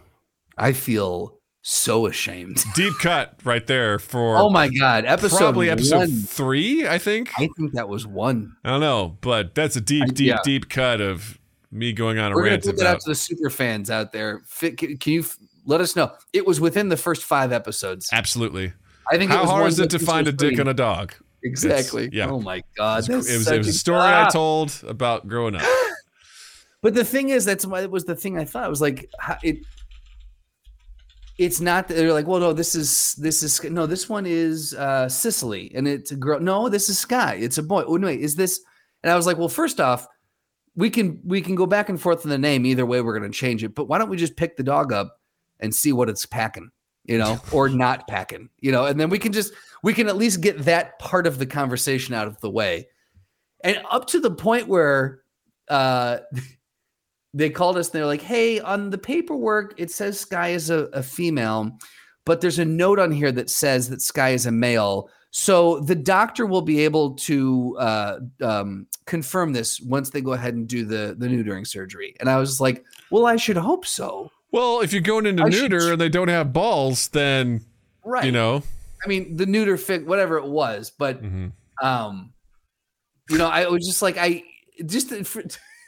I feel so ashamed. Deep cut right there for Oh my god! Episode probably episode one. three, I think. I think that was one. I don't know, but that's a deep, deep, yeah. deep cut of me going on a We're rant put that out to the super fans out there. Can, you let us know? It was within the first five episodes. Absolutely. I think. it How was hard is it to find a dick three. on a dog? Exactly. yeah. Oh my god. It was, it was, it was a story I ah. told about growing up. But the thing is, that's why it was the thing I thought. It was like it. It's not that they're like, well, no, this is this is no, this one is uh Sicily, and it's a girl. No, this is Sky. It's a boy. Oh, wait, is this? And I was like, well, first off, we can we can go back and forth in the name. Either way, we're going to change it. But why don't we just pick the dog up and see what it's packing, you know, or not packing, you know, and then we can just we can at least get that part of the conversation out of the way, and up to the point where uh they called us and they're like, hey, on the paperwork, it says Sky is a, a female, but there's a note on here that says that Sky is a male. So the doctor will be able to uh, um, confirm this once they go ahead and do the the neutering surgery. And I was like, well, I should hope so. Well, if you're going into I neuter and they don't have balls, then Right. you know. I mean, the neuter fit, whatever it was, but mhm. um you know i was just like i just for,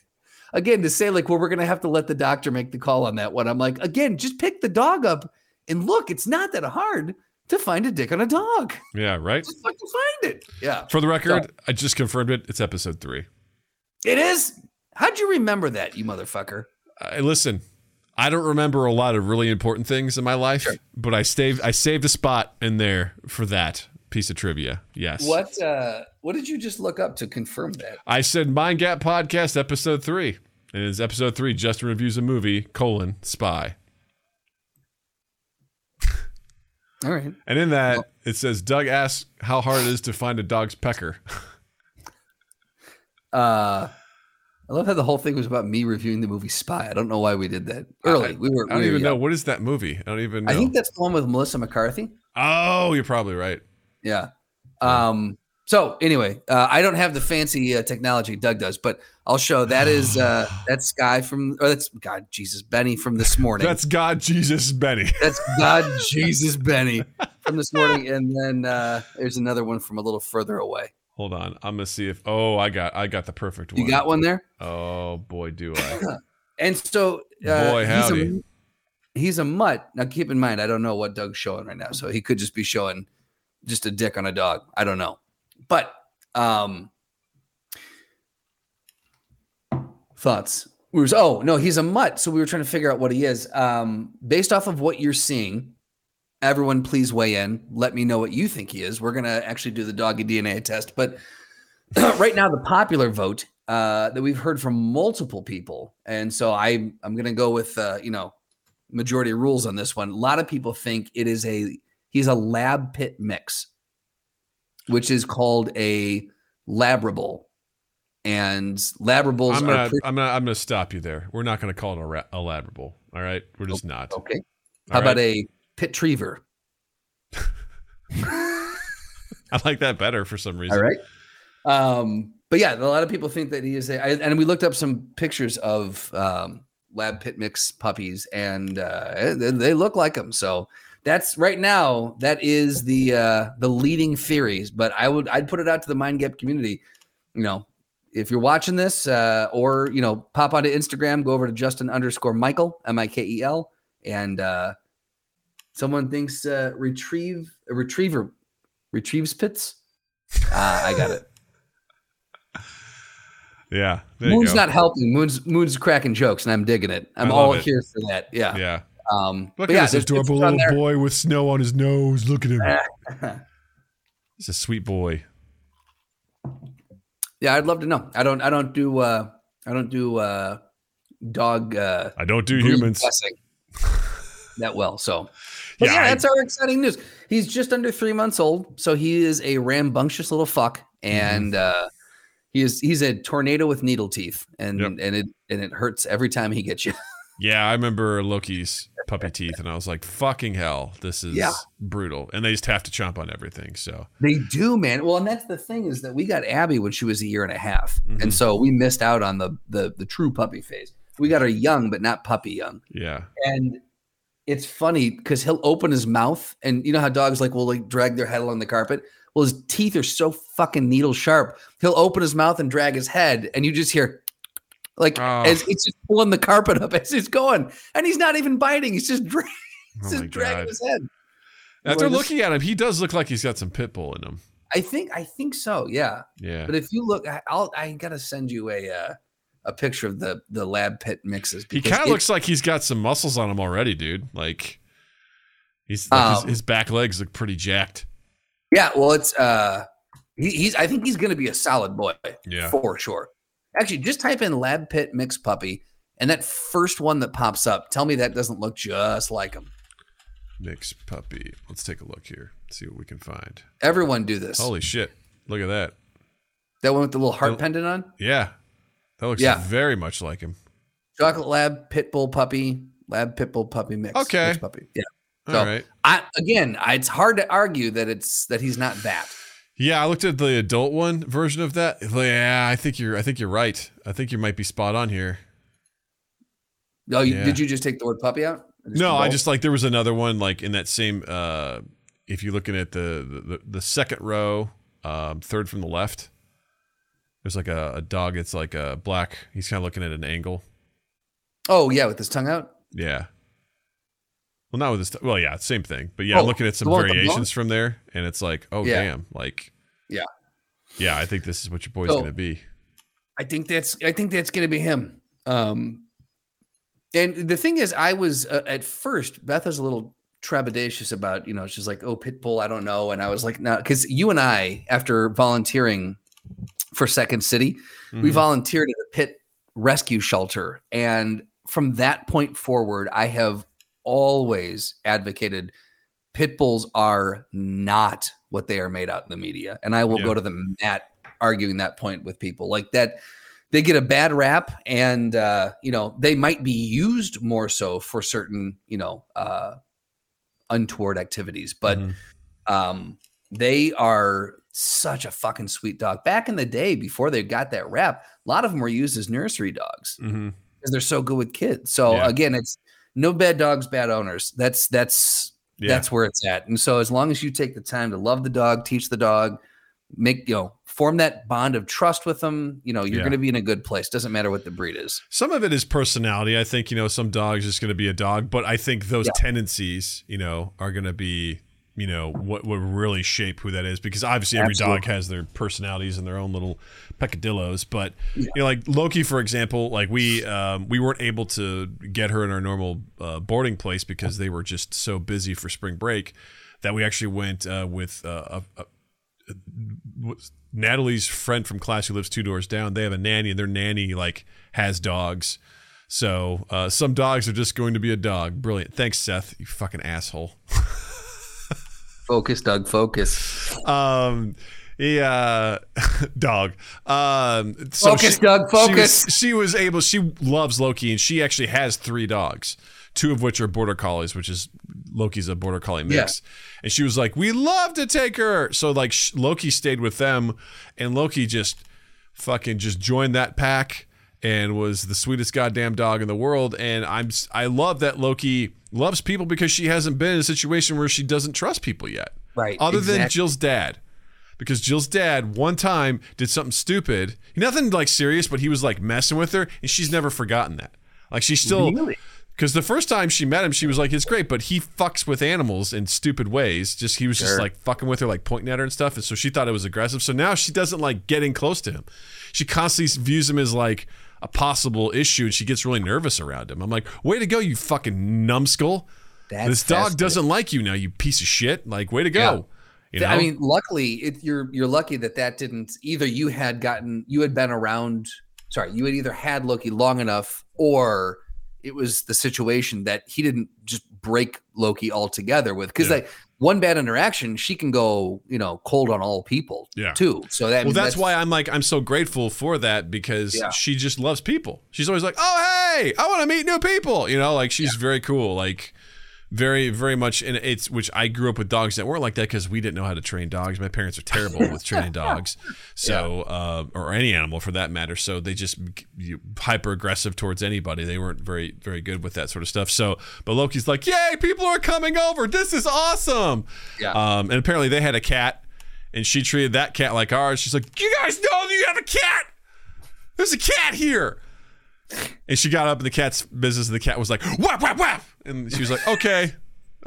again to say like well we're gonna have to let the doctor make the call on that one i'm like again just pick the dog up and look it's not that hard to find a dick on a dog Yeah, right. just fucking find it yeah For the record, I just confirmed it. It's episode three. it is how'd you remember that you motherfucker I listen. I don't remember a lot of really important things in my life, but I saved I saved a spot in there for that piece of trivia. Yes. what uh what did you just look up to confirm that I said Mind Gap Podcast episode three. And it's episode three, Justin reviews a movie, colon, spy. all right And in that it says Doug asks how hard it is to find a dog's pecker. uh I love how the whole thing was about me reviewing the movie Spy. I don't know why we did that early. I- we were. I don't we were even know. What is that movie? I don't even know. I think that's the one with Melissa McCarthy. oh, you're probably right. Yeah. Um. So anyway, uh, I don't have the fancy uh, technology Doug does, but I'll show. That is uh, that's Guy from, or that's God Jesus Bennie from this morning. That's God Jesus Bennie. that's God Jesus Bennie from this morning, and then uh, there's another one from a little further away. Hold on. I'm gonna see if oh I got I got the perfect one. You got one there, Oh boy, do I. and so uh, Boy, he's a, he's a mutt. Now keep in mind, I don't know what Doug's showing right now, so he could just be showing just a dick on a dog. I don't know, but um, thoughts. We were oh no, he's a mutt. So we were trying to figure out what he is. Um, based off of what you're seeing, everyone please weigh in. Let me know what you think he is. We're gonna actually do the doggy DNA test, but right now the popular vote uh, that we've heard from multiple people, and so I I'm gonna go with uh, you know majority rules on this one. A lot of people think it is a he's a lab pit mix. which is called a Labrabull. And Labrables I'm gonna, pretty- I'm gonna, I'm gonna stop you there. We're not gonna call it a, ra- a labrabull. All right, we're just not. okay. How about right? A Pitreaver? I like that better for some reason. All right. Um, but yeah, a lot of people think that he is a, I- and we looked up some pictures of um, lab pit mix puppies and uh, they, they look like them. So that's right now, that is the, uh, the leading theories, but I would, I'd put it out to the mind gap community. You know, if you're watching this, uh, or, you know, pop onto Instagram, go over to Justin underscore Michael, M I K E L. And, uh, someone thinks, uh, retrieve a retriever retrieves pits. Ah, I got it. Yeah, there you Moon's go. not helping. Moon's Moon's cracking jokes, and I'm digging it. I'm all it. here for that. Yeah. Yeah, Um, look but at yeah, this adorable pictures on little boy with snow on his nose. Look at him. He's a sweet boy. yeah, I'd love to know. I don't. I don't do. uh I don't do uh dog. uh I don't do humans. that well. So. But Yeah, yeah, I- that's our exciting news. He's just under three months old, so he is a rambunctious little fuck, Mm-hmm. and uh, he is he's a tornado with needle teeth, and Yep. and it and it hurts every time he gets you. Yeah, I remember Loki's puppy teeth, and I was like, "Fucking hell, this is Yeah. brutal." And they just have to chomp on everything. So They do, man. Well, and that's the thing is that we got Abby when she was a year and a half, Mhm. and so we missed out on the the the true puppy phase. We got her young, but not puppy young, yeah, and it's funny because he'll open his mouth, and you know how dogs like will like drag their head along the carpet. Well, his teeth are so fucking needle sharp. He'll open his mouth and drag his head, and you just hear. Like Oh. as it's just pulling the carpet up as he's going, and he's not even biting. He's just, dra- he's oh just dragging his head. After this- looking at him, he does look like he's got some pit bull in him. I think I think so. Yeah, Yeah, But if you look, I- I'll I gotta send you a uh, a picture of the the lab pit mixes. he kind of looks like he's got some muscles on him already, dude. Like he's like Um, his, his back legs look pretty jacked. yeah. Well, it's uh, he, he's I think he's gonna be a solid boy Yeah, for sure. Actually, just type in lab pit mix puppy, and that first one that pops up, tell me that doesn't look just like him. Mix puppy. Let's take a look here. See what we can find. Everyone do this. Holy shit! Look at that. that one with the little heart Oh. pendant on. Yeah, that looks Yeah. very much like him. Chocolate lab pit bull puppy, lab pit bull puppy mix. Okay. mix puppy. Yeah. All So- right. I again, I, it's hard to argue that it's that he's not that. Yeah, I looked at the adult one version of that. Yeah, I think you're. I think you're right. I think you might be spot on here. Oh, you, Yeah. did you just take the word puppy out? No, I just like there was another one like in that same. uh If you're looking at the the, the second row, um, third from the left, there's like a, a dog. It's like a black. He's kind of looking at an angle. Oh yeah, with his tongue out. Yeah. Well, not with this. Well, yeah, same thing. But yeah, I'm Oh, looking at some with the variations from there, and it's like, oh Yeah. damn, like, Yeah. yeah. I think this is what your boy's So- gonna be. I think that's I think that's going to be him. Um, and the thing is, I was uh, at first Beth was a little trepidatious about you know she's like oh pitbull I don't know and I was like no because you and I after volunteering for Second City we Mhm. volunteered at a pit rescue shelter and from that point forward I have always advocated pit bulls are not what they are made out in the media and I will Yeah. go to the mat arguing that point with people like that they get a bad rap and uh, you know they might be used more so for certain you know uh, untoward activities but Mhm. um, they are such a fucking sweet dog back in the day before they got that rap a lot of them were used as nursery dogs mm-hmm. because they're so good with kids so Yeah. again it's no bad dogs bad owners that's that's yeah. that's where it's at and so as long as you take the time to love the dog teach the dog make you know form that bond of trust with them you know you're Yeah. going to be in a good place doesn't matter what the breed is Some of it is personality. I think, you know, some dogs just going to be a dog, but I think those Yeah. tendencies, you know, are going to be, you know, what would really shape who that is because obviously every dog has their personalities and their own little peccadillos, but Yeah. you know, like Loki for example, like we um we weren't able to get her in our normal uh, boarding place because they were just so busy for spring break that we actually went uh, with uh, a, a Natalie's friend from class who lives two doors down. They have a nanny, and their nanny like has dogs. So uh, some dogs are just going to be a dog. Brilliant. Thanks, Seth. You fucking asshole. focus doug focus um, he uh, dog. Um, so Focus, she, Doug, She was, focus. she was able. She loves Loki, and she actually has three dogs. Two of which are border collies, which is Loki's a border collie mix. And she was like, "We love to take her." So like sh- Loki stayed with them, and Loki just fucking just joined that pack and was the sweetest goddamn dog in the world. And I'm I love that Loki loves people because she hasn't been in a situation where she doesn't trust people yet. Right, Other than. Jill's dad. Because Jill's dad one time did something stupid. Nothing like serious, but he was like messing with her and she's never forgotten that. Like she's still Really? because the first time she met him, she was like, "It's great," but he fucks with animals in stupid ways. Just he was just like fucking with her, like pointing at her and stuff, and so she thought it was aggressive. So now she doesn't like getting close to him. She constantly views him as like a possible issue, and she gets really nervous around him. I'm like, "Way to go, you fucking numbskull! That's this dog fascinating. doesn't like you now, you piece of shit! Like, way to go!" Yeah. You know? I mean, luckily, it, you're you're lucky that that didn't either. You had gotten, you had been around. Sorry, you had either had Loki long enough, or it was the situation that he didn't just break Loki altogether with. Because Yeah. like one bad interaction, she can go, you know, cold on all people. Yeah. too. So that well, that's, why I'm like I'm so grateful for that because Yeah. she just loves people. She's always like, "Oh, hey, I want to meet new people." You know, like she's very cool, like very very much and it's which I grew up with dogs that weren't like that cuz we didn't know how to train dogs. My parents are terrible with training dogs. So, uh, or any animal for that matter. So they just you, hyper aggressive towards anybody. They weren't very very good with that sort of stuff. So, but Loki's like, "Yay, people are coming over. This is awesome." Yeah. Um, and apparently they had a cat, and she treated that cat like ours. She's like, "You guys know that you have a cat? There's a cat here." And she got up in the cat's business, and the cat was like, "Whap whap whap," and she was like, "Okay,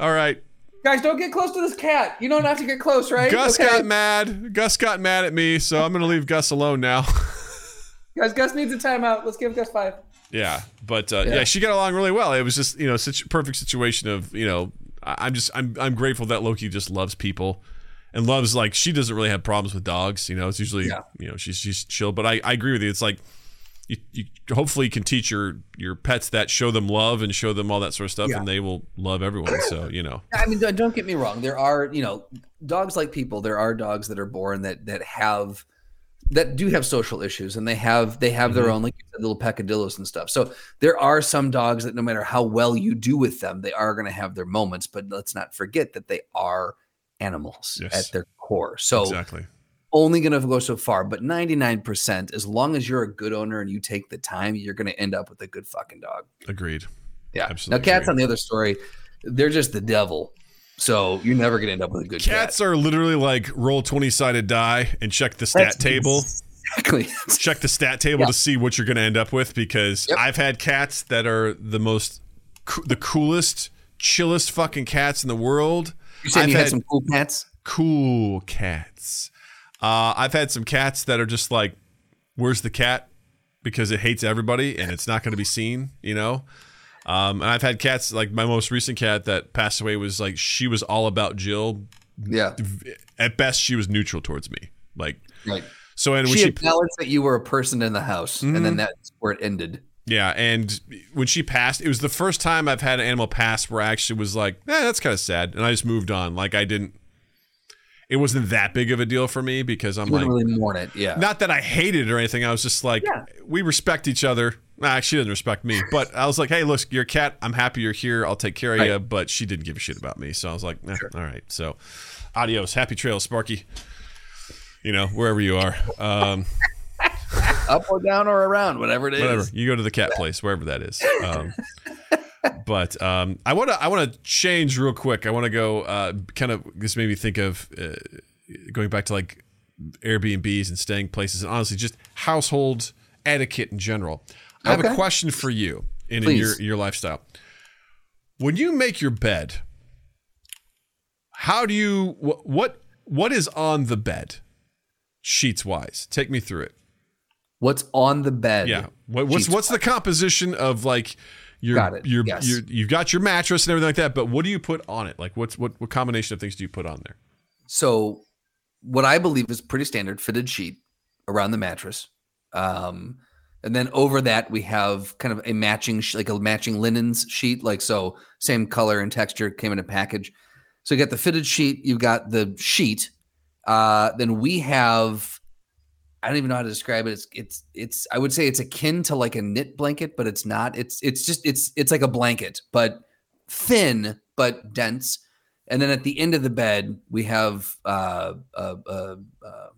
all right." guys don't get close to this cat. You know not to get close, right? Gus Okay. got mad. Gus got mad at me, so I'm gonna leave Gus alone now. guys. Gus needs a timeout. Let's give Gus five. Yeah, but uh, yeah. Yeah. she got along really well. It was just you know such a perfect situation of you know I- I'm just I'm I'm grateful that Loki just loves people and loves like she doesn't really have problems with dogs. You know, it's usually Yeah. you know she's she's chill. But I I agree with you. It's like you, you hopefully can teach your your pets that show them love and show them all that sort of stuff, Yeah. and they will love everyone. So you know I mean, don't- don't get me wrong. There are, you know, dogs like people. There are dogs that are born that that have that do have social issues, and they have they have Mm-hmm. their own like little peccadillos and stuff. So there are some dogs that no matter how well you do with them, they are going to have their moments. But let's not forget that they are animals Yes. at their core. So exactly. Only going to go so far. But ninety nine percent, as long as you're a good owner and you take the time, you're going to end up with a good fucking dog. Agreed. Yeah. Absolutely Now, cats on the other story, they're just the devil. So you're never going to end up with a good Cats cat. are literally like roll twenty sided die and check the stat That's table. Exactly. check the stat table Yeah. to see what you're going to end up with because Yep. I've had cats that are the most the coolest chillest fucking cats in the world You said I've you had, had- some cool cats? cool cats uh, I've had some cats that are just like where's the cat because it hates everybody and it's not going to be seen you know um, and I've had cats like my most recent cat that passed away was like she was all about Jill Yeah. at best she was neutral towards me like Right. so and when She she acknowledged that you were a person in the house, and then that's where it ended. Yeah, and when she passed, it was the first time I've had an animal pass where I actually was like, eh, that's kind of sad. And I just moved on. Like, I didn't, it wasn't that big of a deal for me because I'm You like, didn't really mourn it. Yeah. not that I hated it or anything. I was just like, Yeah. we respect each other. Nah, she doesn't respect me. But I was like, hey, look, you're a cat. I'm happy you're here. I'll take care of Right. you. But she didn't give a shit about me. So I was like, eh, all right. So adios. Happy trails, Sparky. You know, wherever you are. Um, Up or down or around, whatever it is. whatever you go to the cat place wherever that is um, but um, i want to i want to change real quick. I want to go uh, kind of this made me think of uh, going back to like airbnbs and staying places and honestly just household etiquette in general. I have a question for you in, in your your lifestyle. When you make your bed how do you wh- what what is on the bed sheets wise take me through it. What's on the bed? yeah. What, what's what's the composition of like your Got it. your, Yes. your you've got your mattress and everything like that, but what do you put on it? Like what's what what combination of things do you put on there? So, what I believe is pretty standard fitted sheet around the mattress. Um, and then over that, we have kind of a matching, like a matching linens sheet, like so, same color and texture came in a package. So, you got the fitted sheet, you've got the sheet. Uh, then we have I don't even know how to describe it. It's it's it's I would say it's akin to like a knit blanket, but it's not. It's it's just it's it's like a blanket, but thin but dense. And then at the end of the bed, we have uh, a a, a,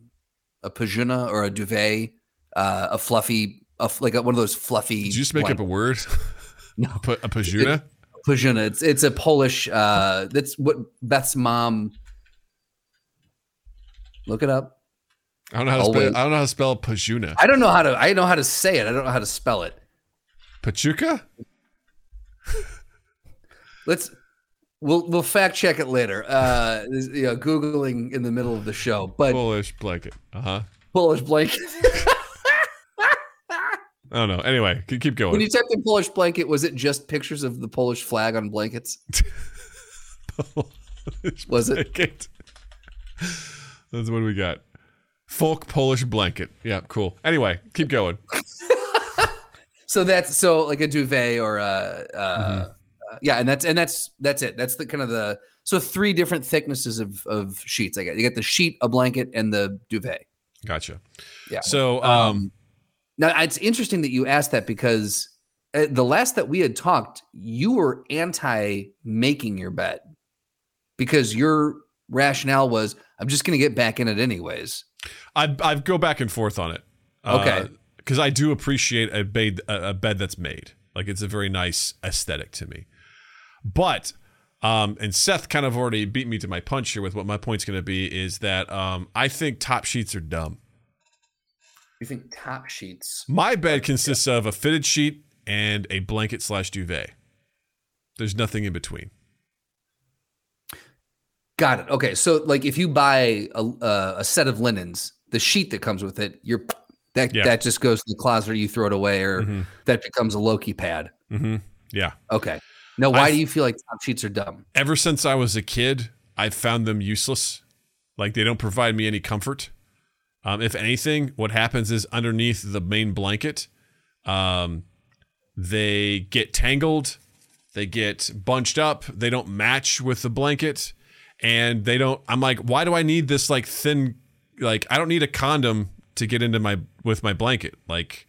a pajuna or a duvet, uh, a fluffy, a, like a, one of those fluffy. Did you just make up a word? No. a, a pajuna? Pajuna. It's it's a Polish. Uh, that's what Beth's mom. Look it up. I don't know how to spell. I don't know how to spell pajuna. I don't know how to. I know how to say it. I don't know how to spell it. Pachuca? Let's. We'll we'll fact check it later. Uh, you know, googling in the middle of the show, but Polish blanket. Uh huh. Polish blanket. I don't know. Anyway, keep going. when you typed in Polish blanket, was it just pictures of the Polish flag on blankets? Polish Was it? blanket. That's what we got. Folk Polish blanket. Yeah, cool. Anyway, keep going. So that's so like a duvet or a uh, Mm-hmm. uh, yeah, and that's and that's that's it. That's the kind of the so three different thicknesses of of sheets. I got you got the sheet, a blanket, and the duvet. Gotcha. Yeah. So, um, Now it's interesting that you asked that because uh, the last that we had talked, you were anti making your bed because your rationale was I'm just going to get back in it anyways. I I go back and forth on it. Okay. Because I do appreciate a bed a, a bed that's made. Like it's a very nice aesthetic to me. But um, and Seth kind of already beat me to my punch here with what my point's going to be is that um, I think top sheets are dumb. You think top sheets? My bed consists of a fitted sheet and a blanket slash duvet. There's nothing in between. Got it. Okay, so like if you buy a, uh, a set of linens, the sheet that comes with it, you're that Yeah. that just goes to the closet, or you throw it away, or Mhm. that becomes a Loki pad. Mm-hmm. Yeah. Okay. Now, why I've- do you feel like top sheets are dumb? ever since I was a kid, I've found them useless. Like they don't provide me any comfort. Um, if anything, what happens is underneath the main blanket, um, they get tangled, they get bunched up, they don't match with the blanket, and they don't. I'm like, why do I need this like thin? Like I don't need a condom to get into my with my blanket. Like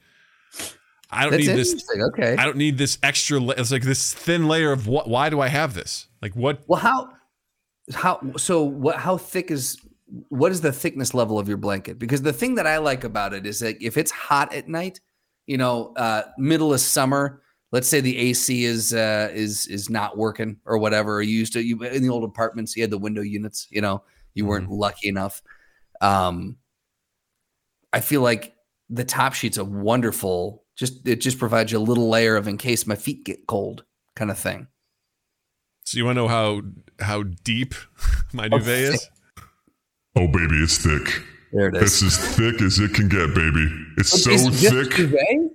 I don't That's need this. Okay. I don't need this extra. It's like this thin layer of what? Why do I have this? Like what? Well, how how so what how thick is what is the thickness level of your blanket? Because the thing that I like about it is that if it's hot at night, you know, uh middle of summer, let's say the AC is uh is is not working or whatever, you used to you in the old apartments, you had the window units, you know, you weren't lucky enough. Um I feel like the top sheet's a wonderful just it just provides you a little layer of in case my feet get cold kind of thing. So you want to know how how deep my duvet is? Oh, baby, it's thick. There it It's as thick as it can get, baby. It's so Is thick. duvet?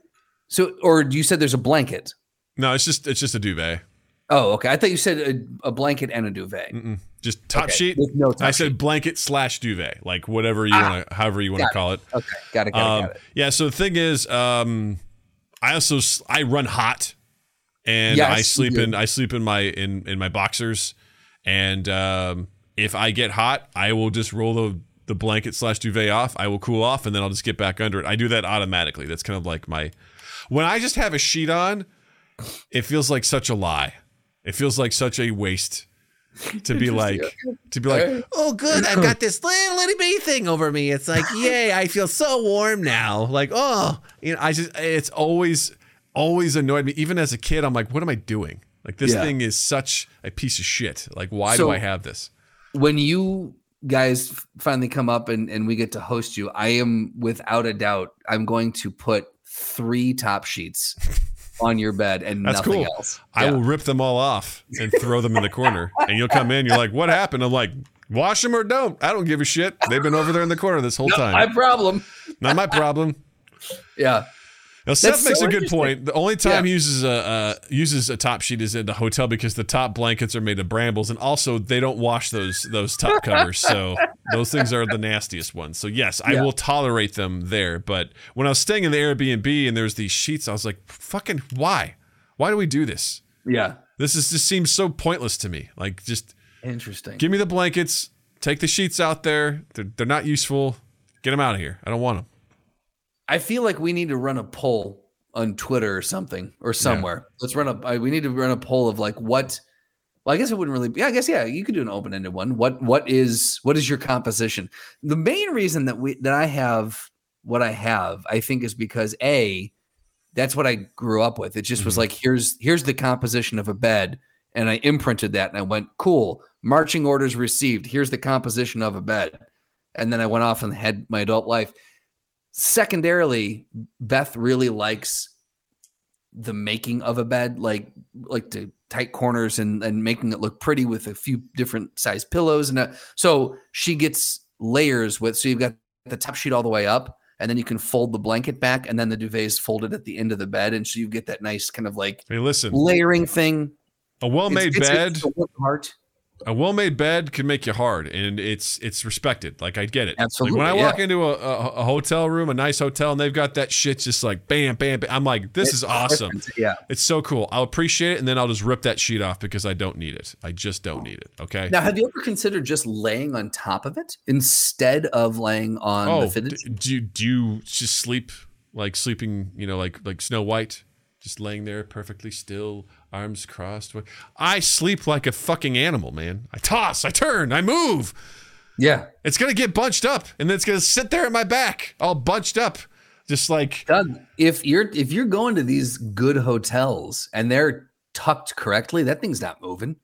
So, or you said there's a blanket? No, it's just it's just a duvet. Oh, okay. I thought you said a, a blanket and a duvet. Mm-mm. Just top Okay, sheet. with no top I said sheet. blanket slash duvet, like whatever you Ah, want to, however you want to call it. Okay, got it, got it, Um, got it. yeah. So the thing is, um, I also I run hot, and Yes, I sleep in I sleep in my in in my boxers, and um, if I get hot, I will just roll the the blanket slash duvet off. I will cool off, and then I'll just get back under it. I do that automatically. That's kind of like my when I just have a sheet on. It feels like such a lie. It feels like such a waste to be like to be like Oh, good. I've got this little itty bitty thing over me. It's like, yay, I feel so warm now. like oh you know i just it's always always annoyed me even as a kid i'm like what am i doing like this Yeah. thing is such a piece of shit like why So- do i have this When you guys finally come up and, and we get to host you, I am without a doubt, I'm going to put three top sheets on your bed and That's nothing cool. else. i Yeah. will rip them all off and throw them in the corner and you'll come in you're like what happened i'm like wash them or don't i don't give a shit they've been over there in the corner this whole time My problem. not my problem Yeah. Now Seth makes so a good point. The only time Yeah. he uses a uh, uses a top sheet is in the hotel because the top blankets are made of brambles, and also they don't wash those those top covers, so those things are the nastiest ones. So yes, I will tolerate them there. But when I was staying in the Airbnb and there's these sheets, I was like, "Fucking why? Why do we do this? Yeah. This is just seems so pointless to me. Like just Interesting. give me the blankets." take the sheets out there. They're, they're not useful. Get them out of here. I don't want them. I feel like we need to run a poll on Twitter or something or somewhere. Let's run a. We need to run a poll of like what. Well, I guess it wouldn't really. Be. Yeah, I guess yeah. You could do an open ended one. What what is what is your composition? The main reason that we that I have what I have, I think, is because a that's what I grew up with. It just was Mhm. like here's here's the composition of a bed, and I imprinted that, and I went cool. Marching orders received. Here's the composition of a bed, and then I went off and had my adult life secondarily beth really likes the making of a bed like like the tight corners and and making it look pretty with a few different size pillows and uh, so she gets layers with so you've got the top sheet all the way up and then you can fold the blanket back and then the duvet is folded at the end of the bed and so you get that nice kind of like Hey, listen, layering thing a well-made It's- bed, it's a work of art. A well-made bed can make you hard, and it's it's respected. Like I get it. Absolutely, Like when I yeah. walk into a, a, a hotel room, a nice hotel, and they've got that shit just like bam, bam, bam. I'm like, this is awesome. yeah It's so cool. I'll appreciate it, and then I'll just rip that sheet off because I don't need it. I just don't need it. Okay. now have you ever considered just laying on top of it instead of laying on oh, the fitted d- do you do you just sleep like sleeping? You know, like like Snow White, just laying there perfectly still, arms crossed. I sleep like a fucking animal, man. I toss, I turn, I move. yeah It's gonna get bunched up, and then it's gonna sit there at my back, all bunched up, just like Doug, if you're if you're going to these good hotels and they're tucked correctly, that thing's not moving.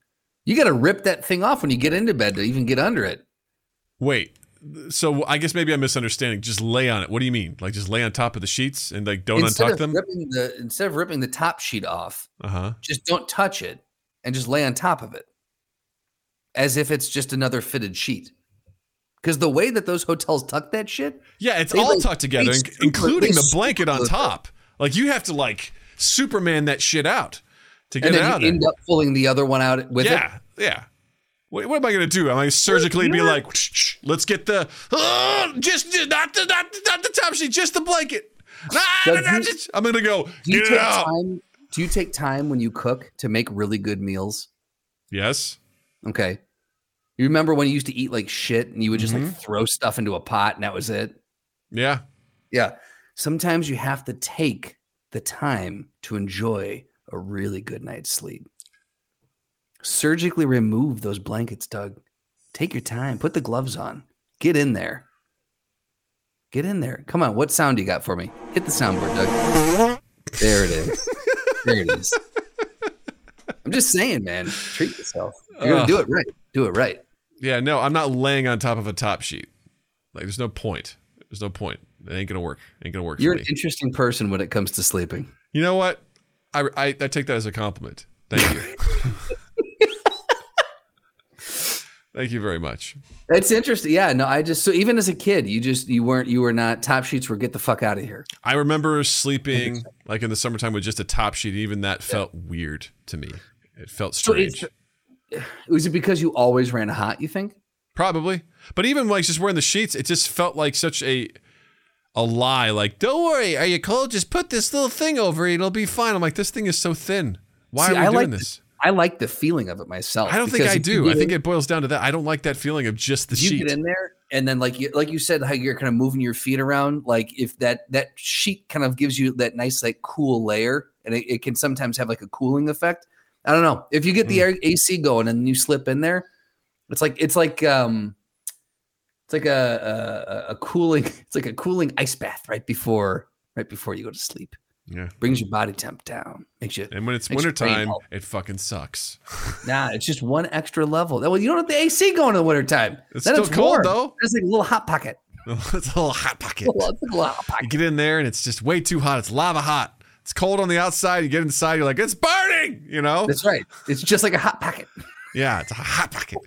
You got to rip that thing off when you get into bed to even get under it. wait. So I guess maybe I'm misunderstanding. Just lay on it. What do you mean? Like just lay on top of the sheets and like don't instead untuck them? ripping the instead of ripping the top sheet off, Uh huh. just don't touch it and just lay on top of it, as if it's just another fitted sheet. Because the way that those hotels tuck that shit, Yeah, it's all like, tucked together, super- including the blanket on top. Like you have to like Superman that shit out to get and it out. you of end up pulling the other one out with it. yeah, yeah. What, what am I gonna do? Am I gonna surgically be like, "Shh, shh, let's get the oh, just, just not the not, the- not the top sheet, just the blanket. Nah, nah, just- I'm gonna go Do you get take out. time? Do you take time when you cook to make really good meals? Yes. Okay. You remember when you used to eat like shit and you would just Mm-hmm. like throw stuff into a pot and that was it? Yeah. Yeah. Sometimes you have to take the time to enjoy a really good night's sleep. Surgically remove those blankets, Doug. Take your time. Put the gloves on. Get in there. Get in there. Come on. What sound do you got for me? Hit the soundboard, Doug. There it is. There it is. I'm just saying, man. Treat yourself. You're gonna do it right. Do it right. Yeah. No, I'm not laying on top of a top sheet. Like, there's no point. There's no point. It ain't gonna work. It ain't gonna work You're an interesting person when it comes to sleeping. You know what? I, I, I take that as a compliment. Thank you. Thank you very much. It's interesting. Yeah, no, I just so even as a kid, you just you weren't you were not top sheets were get the fuck out of here. I remember sleeping like in the summertime with just a top sheet. Even that felt weird to me. It felt So strange. Was it because you always ran hot, you think? Probably. But even like just wearing the sheets, it just felt like such a a lie. Like, don't worry, are you cold? Just put this little thing over it, it'll be fine. I'm like, this thing is so thin. Why See, are we I doing like this? I like the feeling of it myself. I don't think I do. I think in- it boils down to that. I don't like that feeling of just the you sheet. get in there and then like you like you said how you're kind of moving your feet around like if that that sheet kind of gives you that nice like cool layer and it, it can sometimes have like a cooling effect i don't know if you get the air ac going and you slip in there it's like it's like um it's like a, a a cooling it's like a cooling ice bath right before right before you go to sleep Yeah. brings your body temp down makes you And when it's wintertime, it fucking sucks. Nah, it's just one extra level. Well, you don't have the AC going in the wintertime. It's Then still cold, warm. though. It's like a little hot pocket. it's a little hot pocket. It's a little hot You pocket. get in there and it's just way too hot. It's lava hot. It's cold on the outside. You get inside, you're like, it's burning, you know? That's right. It's just like a hot pocket. Yeah, it's a hot pocket.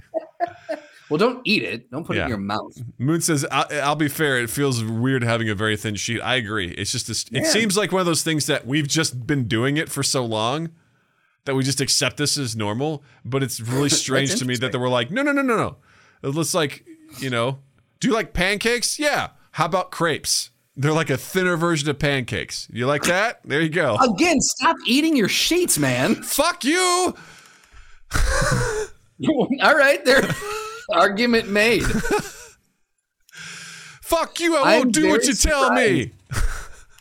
Well, don't eat it. Don't put it in your mouth. Moon says, I'll, I'll be fair. It feels weird having a very thin sheet. I agree. It's just, this, it Yeah. seems like one of those things that we've just been doing it for so long that we just accept this as normal. But it's really strange to me that they were like, no, no, no, no, no. Let's like, you know, do you like pancakes? Yeah. How about crepes? They're like a thinner version of pancakes. You like that? There you go. Again, stop eating your sheets, man. Fuck you. All right, there. Argument made. Fuck you! I I'm won't do what you tell me.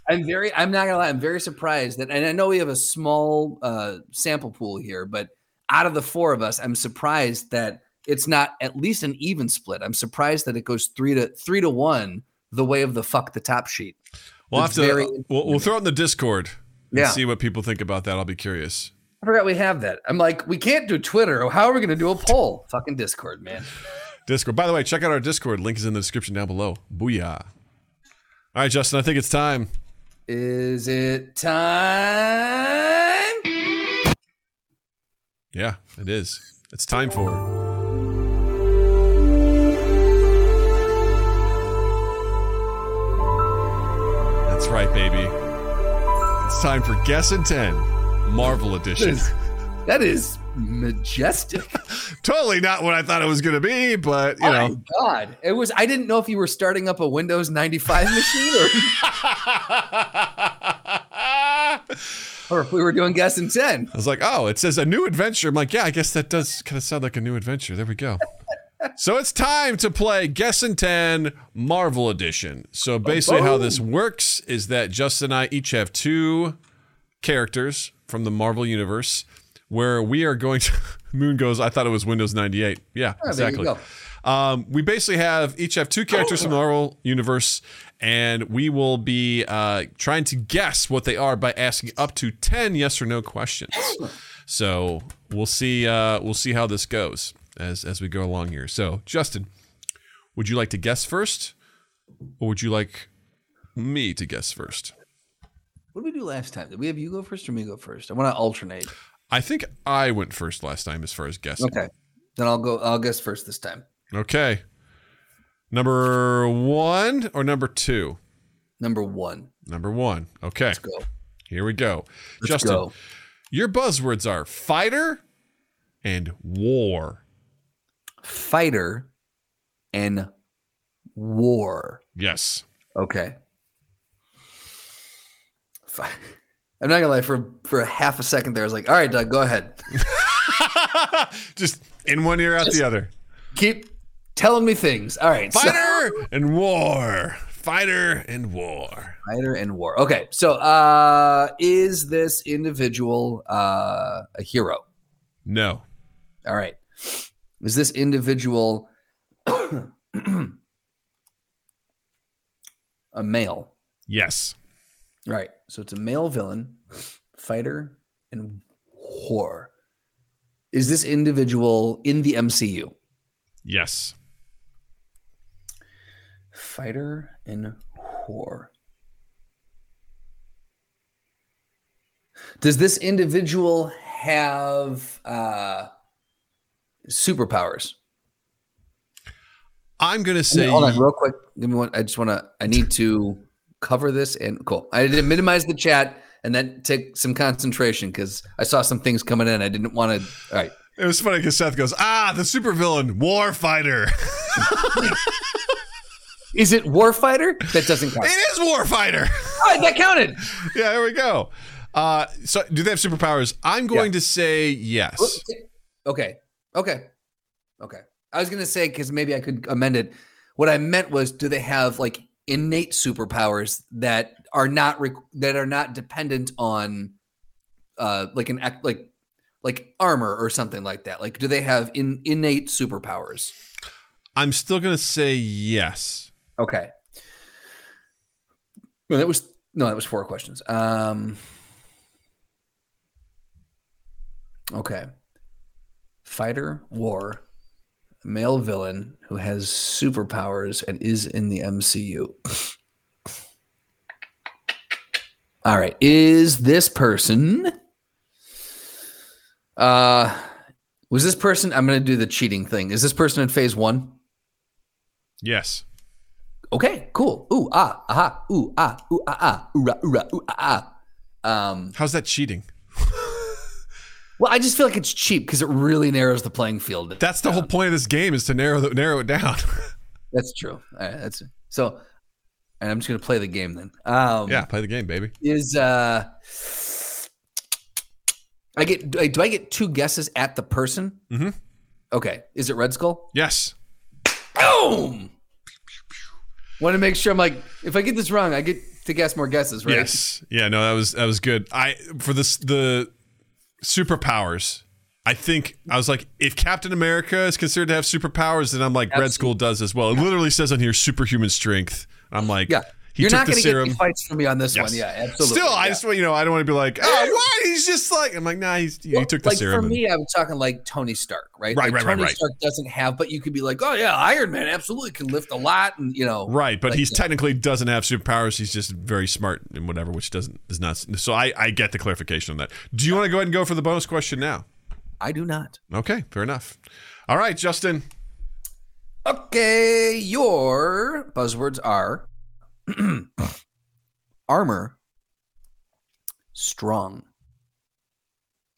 I'm very. I'm not gonna lie. I'm very surprised that, and I know we have a small uh, sample pool here, but out of the four of us, I'm surprised that it's not at least an even split. I'm surprised that it goes three to three to one the way of the fuck the top sheet. We'll have to. we'll, we'll throw it in the Discord and Yeah. see what people think about that. I'll be curious. I forgot we have that. I'm like, we can't do Twitter. How are we gonna do a poll? Fucking Discord, man. Discord. By the way, check out our Discord. Link is in the description down below. Booyah! All right, Justin. I think it's time. Is it time? Yeah, it is. It's time for. That's right, baby. It's time for Guess in 10 Marvel Edition. that is majestic. totally not what I thought it was going to be, but you My know. God, it was. I didn't know if you were starting up a Windows 95 machine or, or if we were doing guess in 10. I was like, oh, it says a new adventure. I'm like, yeah, I guess that does kind of sound like a new adventure. There we go. so it's time to play Guess in 10 Marvel Edition. So basically, how this works is that Justin and I each have two characters from the Marvel Universe where we are going to. Moon goes, I thought it was Windows 98. Yeah, Oh, exactly. Um, we basically have each have two characters from the Marvel universe, and we will be uh, trying to guess what they are by asking up to ten yes or no questions. So we'll see. Uh, we'll see how this goes as as we go along here. So Justin, would you like to guess first, or would you like me to guess first? What did we do last time? Did we have you go first or me go first? I want to alternate. I think I went first last time as far as guessing. Okay. Then I'll go. I'll guess first this time. Okay. Number one or number two? Number one. Number one. Okay. Let's go. Here we go. Let's Justin, go. your buzzwords are fighter and war. Fighter and war. Yes. Okay. Fi- I'm not gonna lie. For for a half a second there, I was like, "All right, Doug, go ahead. Just in one ear, out the other. Keep telling me things." All right. so- Fighter and war. Fighter and war. Fighter and war. Okay, so uh is this individual uh a hero? No. All right. Is this individual a male? Yes. Right. So it's a male villain, fighter, and whore. Is this individual in the MCU? Yes. Fighter and whore. Does this individual have uh, superpowers? I'm gonna say Hold on, real quick. Give me one. I just want to. I need to cover this and cool. I did minimize the chat and then take some concentration because I saw some things coming in. I didn't want to. All right. it was funny because Seth goes, ah, the supervillain, war fighter. Is it Warfighter? That doesn't count. it is warfighter. All right, that counted. yeah, there we go. Uh, so do they have superpowers? I'm going Yeah. to say yes. Okay. Okay. Okay. I was gonna say because maybe I could amend it. What I meant was, do they have like innate superpowers that are not re- that are not dependent on uh like an act like like armor or something like that? Like, do they have in innate superpowers? I'm still gonna say yes. Okay. Well, that was no, that was four questions. Um. Okay. Fighter, war, male villain who has superpowers and is in the MCU. All right. Is this person uh was this person I'm going to do the cheating thing. Is this person in phase 1? Yes. Okay, cool. Ooh, ah, aha, ooh, ah, ooh, ah, ah, ooh, rah, ooh, rah, ooh, ah, ah. Um, How's that cheating? Well, I just feel like it's cheap because it really narrows the playing field. That's the whole point of this game is to narrow the, narrow it down. That's true. All right, that's so. And I'm just gonna play the game then. Um, yeah, play the game, baby. Is uh, I get do I, do I get two guesses at the person? Mm-hmm. Okay, is it Red Skull? Yes. Boom. Want to make sure I'm like, if I get this wrong, I get to guess more guesses, right? Yes. Yeah. No, that was that was good. I for this the superpowers. I think I was like, if Captain America is considered to have superpowers, then I'm like, Red Absolutely. Skull does as well. It literally says on here superhuman strength. I'm like, Yeah. He You're not the going to get any fights from me on this Yes. one. Yeah, absolutely. Still, I just want you know, I don't want to be like, oh, why? He's just like, I'm like, nah, he's he Well, took the like serum. for and- me, I'm talking like Tony Stark, right? Right, like right, right, Tony right. Stark doesn't have, but you could be like, oh yeah, Iron Man absolutely can lift a lot, and you know, Right, but Like, he's yeah. technically doesn't have superpowers. He's just very smart and whatever, which doesn't is not. So I I get the clarification on that. Do you want to go ahead and go for the bonus question now? I do not. Okay, fair enough. All right, Justin. Okay, your buzzwords are armor, strong.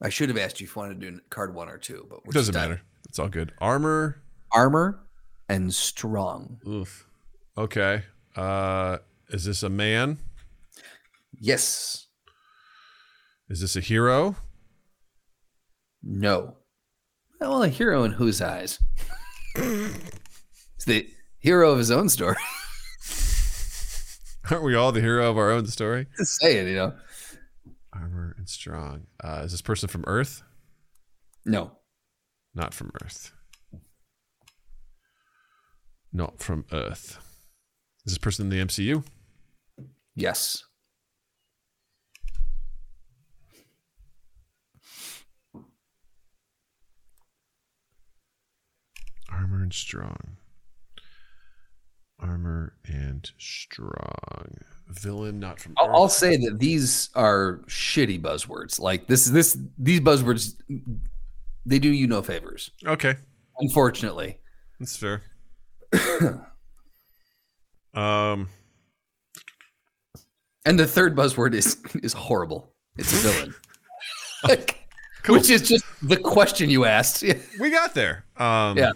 I should have asked you if you wanted to do card one or two, but It doesn't matter. It's all good. Armor. Armor and strong. Oof. Okay. Uh, is this a man? Yes. Is this a hero? No. Well, a hero in whose eyes? He's the hero of his own story. Aren't we all the hero of our own story? Just saying, you know. Armor and strong. Uh, is this person from Earth? No. Not from Earth. Not from Earth. Is this person in the MCU? Yes. Armor and strong. Armor and strong. Villain not from I'll, I'll say that these are shitty buzzwords. Like this, this, these buzzwords, they do you no favors. okay, Unfortunately. that's fair. um, And the third buzzword is is horrible. It's a villain. Like, Which is just the question you asked. we got there. Um, Yeah.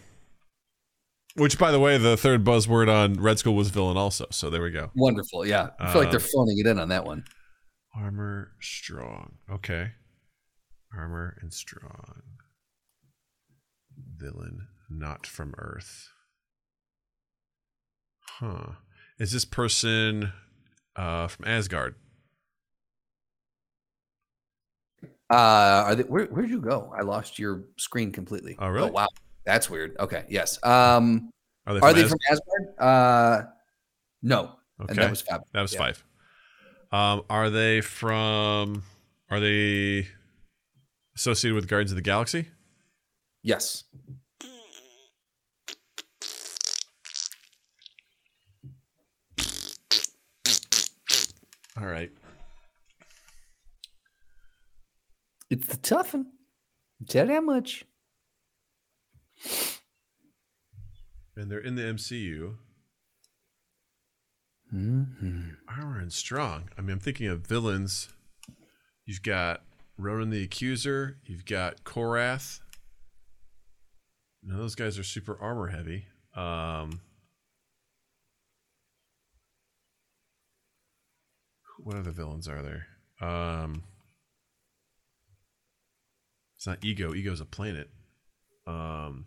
Which, by the way, the third buzzword on Red Skull was villain, also. So there we go. Wonderful. Yeah. I feel like they're Um, phoning it in on that one. Armor strong. Okay. Armor and strong. Villain not from Earth. Huh. Is this person uh, from Asgard? Uh, are they, where where'd you go? I lost your screen completely. Oh, really? wow, that's weird. Okay, yes. Um, Are they are they As- from Asgard? Uh, no. Okay. And that was fab. That was Yeah. five. Um, are they from? Are they associated with Guardians of the Galaxy? Yes. All right. It's the tough one. Tell that much. And they're in the MCU. Mm-hmm. Armor and strong. I mean, I'm thinking of villains. You've got Ronan the Accuser. You've got Korath. Now those guys are super armor heavy. Um, what other villains are there? Um, it's not Ego. Ego's a planet. Um,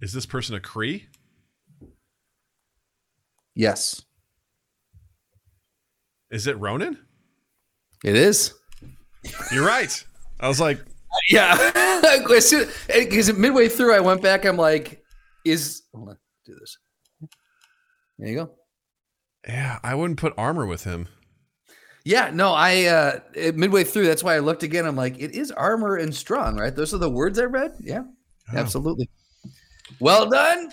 is this person a Kree? Yes, Is it Ronan? it is. You're right. I was like, Yeah. Because midway through, I went back. I'm like, is hold on, do this. There you go. yeah, I wouldn't put armor with him. Yeah, no, I uh midway through, that's why I looked again. I'm like, it is armor and strong, right? Those are the words I read. Yeah, Oh. absolutely. Well done.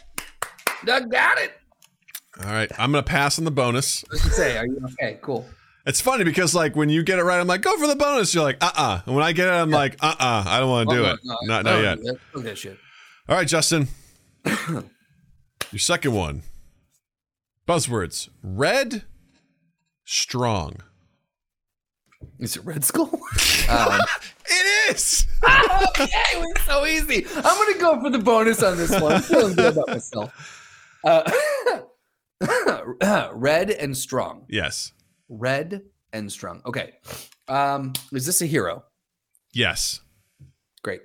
Doug got it. All right, I'm gonna pass on the bonus. What did you say? Are you okay? Cool. It's funny because like when you get it right, I'm like, go for the bonus. You're like, uh uh And when I get it, I'm like, uh uh I don't want to do Oh, it. no, Not no, not yet. no, that shit. All right, Justin. Your second one. Buzzwords: red, strong. Is it Red Skull? um, It is. okay, it was so easy. I'm gonna go for the bonus on this one. I'm feeling good about myself. Uh, red and strong. Yes. Red and strong. Okay. Um, is this a hero? Yes. Great.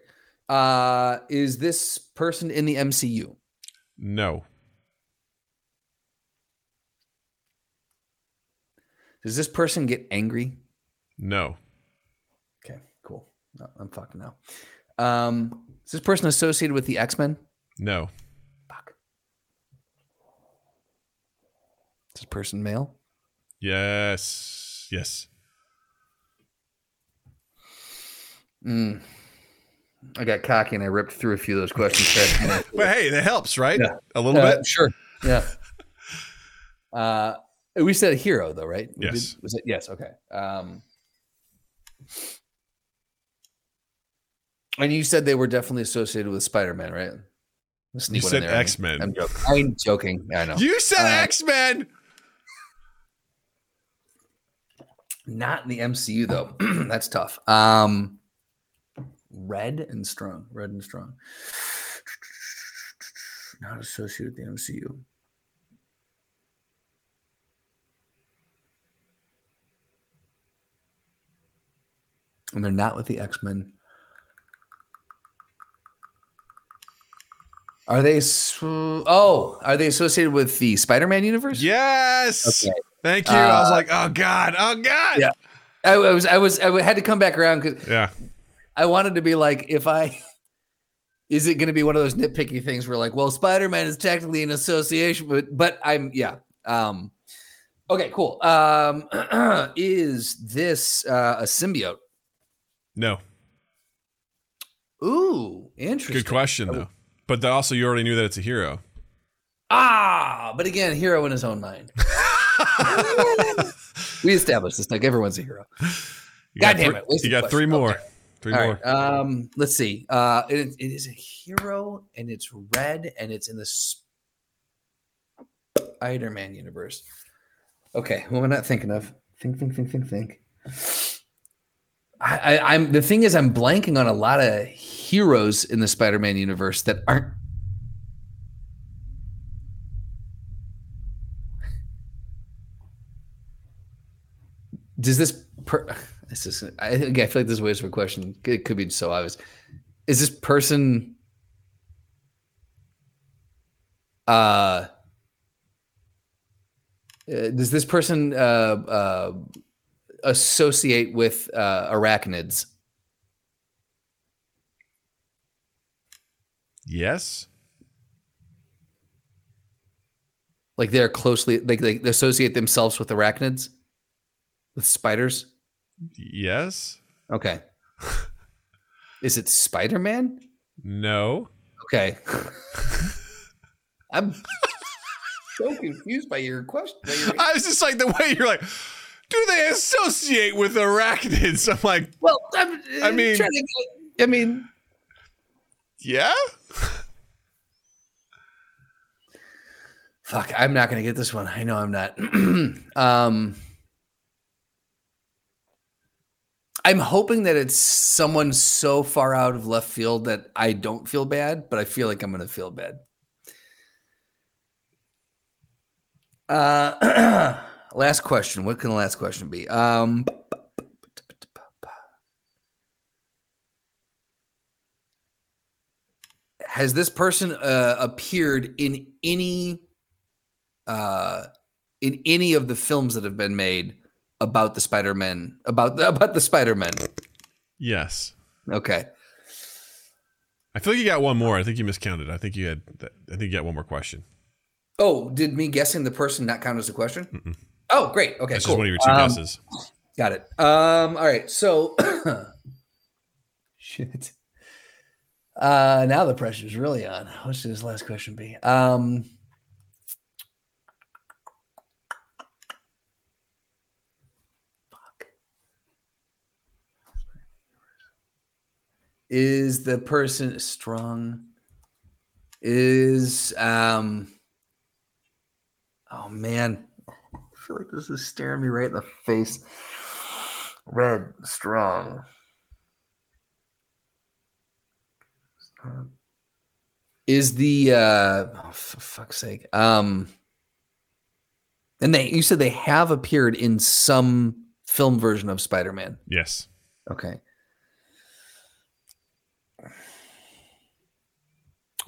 Uh, is this person in the MCU? No. Does this person get angry? No. Okay, cool. No, I'm fucking now. Um, is this person associated with the X Men? No. Fuck. Is this person male? Yes. Yes. Mm. I got cocky and I ripped through a few of those questions. But hey, that helps, right? Yeah. A little Uh, bit. Sure. Yeah. Uh, we said a hero though, right? We Yes. was it? Yes. Okay. Um, and you said they were definitely associated with Spider-Man, right? Sneak You said. I'm- X-Men. I'm joking. I'm joking. I know. You said Uh, X Men. Not in the MCU though. That's tough. Um, red and strong. Red and strong. Not associated with the MCU. And they're not with the X Men. Are they? Oh, are they associated with the Spider Man universe? Yes. Okay. Thank you. I was Uh, like, oh God. Oh God. Yeah. I, I was. I was. I had to come back around because Yeah. I wanted to be like, if I is it going to be one of those nitpicky things where like, well, Spider Man is technically an association, but but I'm yeah. Um, okay, cool. Um, is this uh, a symbiote? No. Ooh, interesting. Good question though. But also, you already knew that it's a hero. Ah, but again, hero in his own mind. we established this. Like everyone's a hero. You God damn it, wasted You got three more. Okay. Three All more. right. Um, let's see. Uh, it, it is a hero, and it's red, and it's in the Spider-Man universe. Okay, who am I not thinking of? Think, think, think, think, think. I, I'm the thing is, I'm blanking on a lot of heroes in the Spider-Man universe that aren't. Does this? Per, this is. I, again, I feel like this waste of a question. It could be so obvious. Is this person? Uh, uh, does this person uh, uh, associate with uh, arachnids? yes. Like they're closely like they associate themselves with arachnids, with spiders. Yes. Okay. Is it Spider Man? No. Okay. I'm so confused by your question. by your- I was just like the way you're like, do they associate with arachnids? I'm like, Well, I'm, I mean- trying to get, I mean, yeah. fuck, I'm not going to get this one. I know I'm not. um, I'm hoping that it's someone so far out of left field that I don't feel bad, but I feel like I'm going to feel bad. Uh, last question. What can the last question be? Um, has this person uh, appeared in any uh, in any of the films that have been made about the Spider-Man about the, about the Spider-Man? Yes. Okay. I feel like you got one more. I think you miscounted. I think you had. I think you got one more question. Oh, did me guessing the person not count as a question? Oh, great. Okay, That's cool. just one of your two Um, guesses. Got it. Um, all right. So shit. Uh now the pressure's really on. What should this last question be? Um fuck. Is the person strong? Is um oh man. I feel like this is staring me right in the face. Red, strong. Is the uh oh, for fuck's sake. Um and they you said they have appeared in some film version of Spider-Man. Yes. Okay.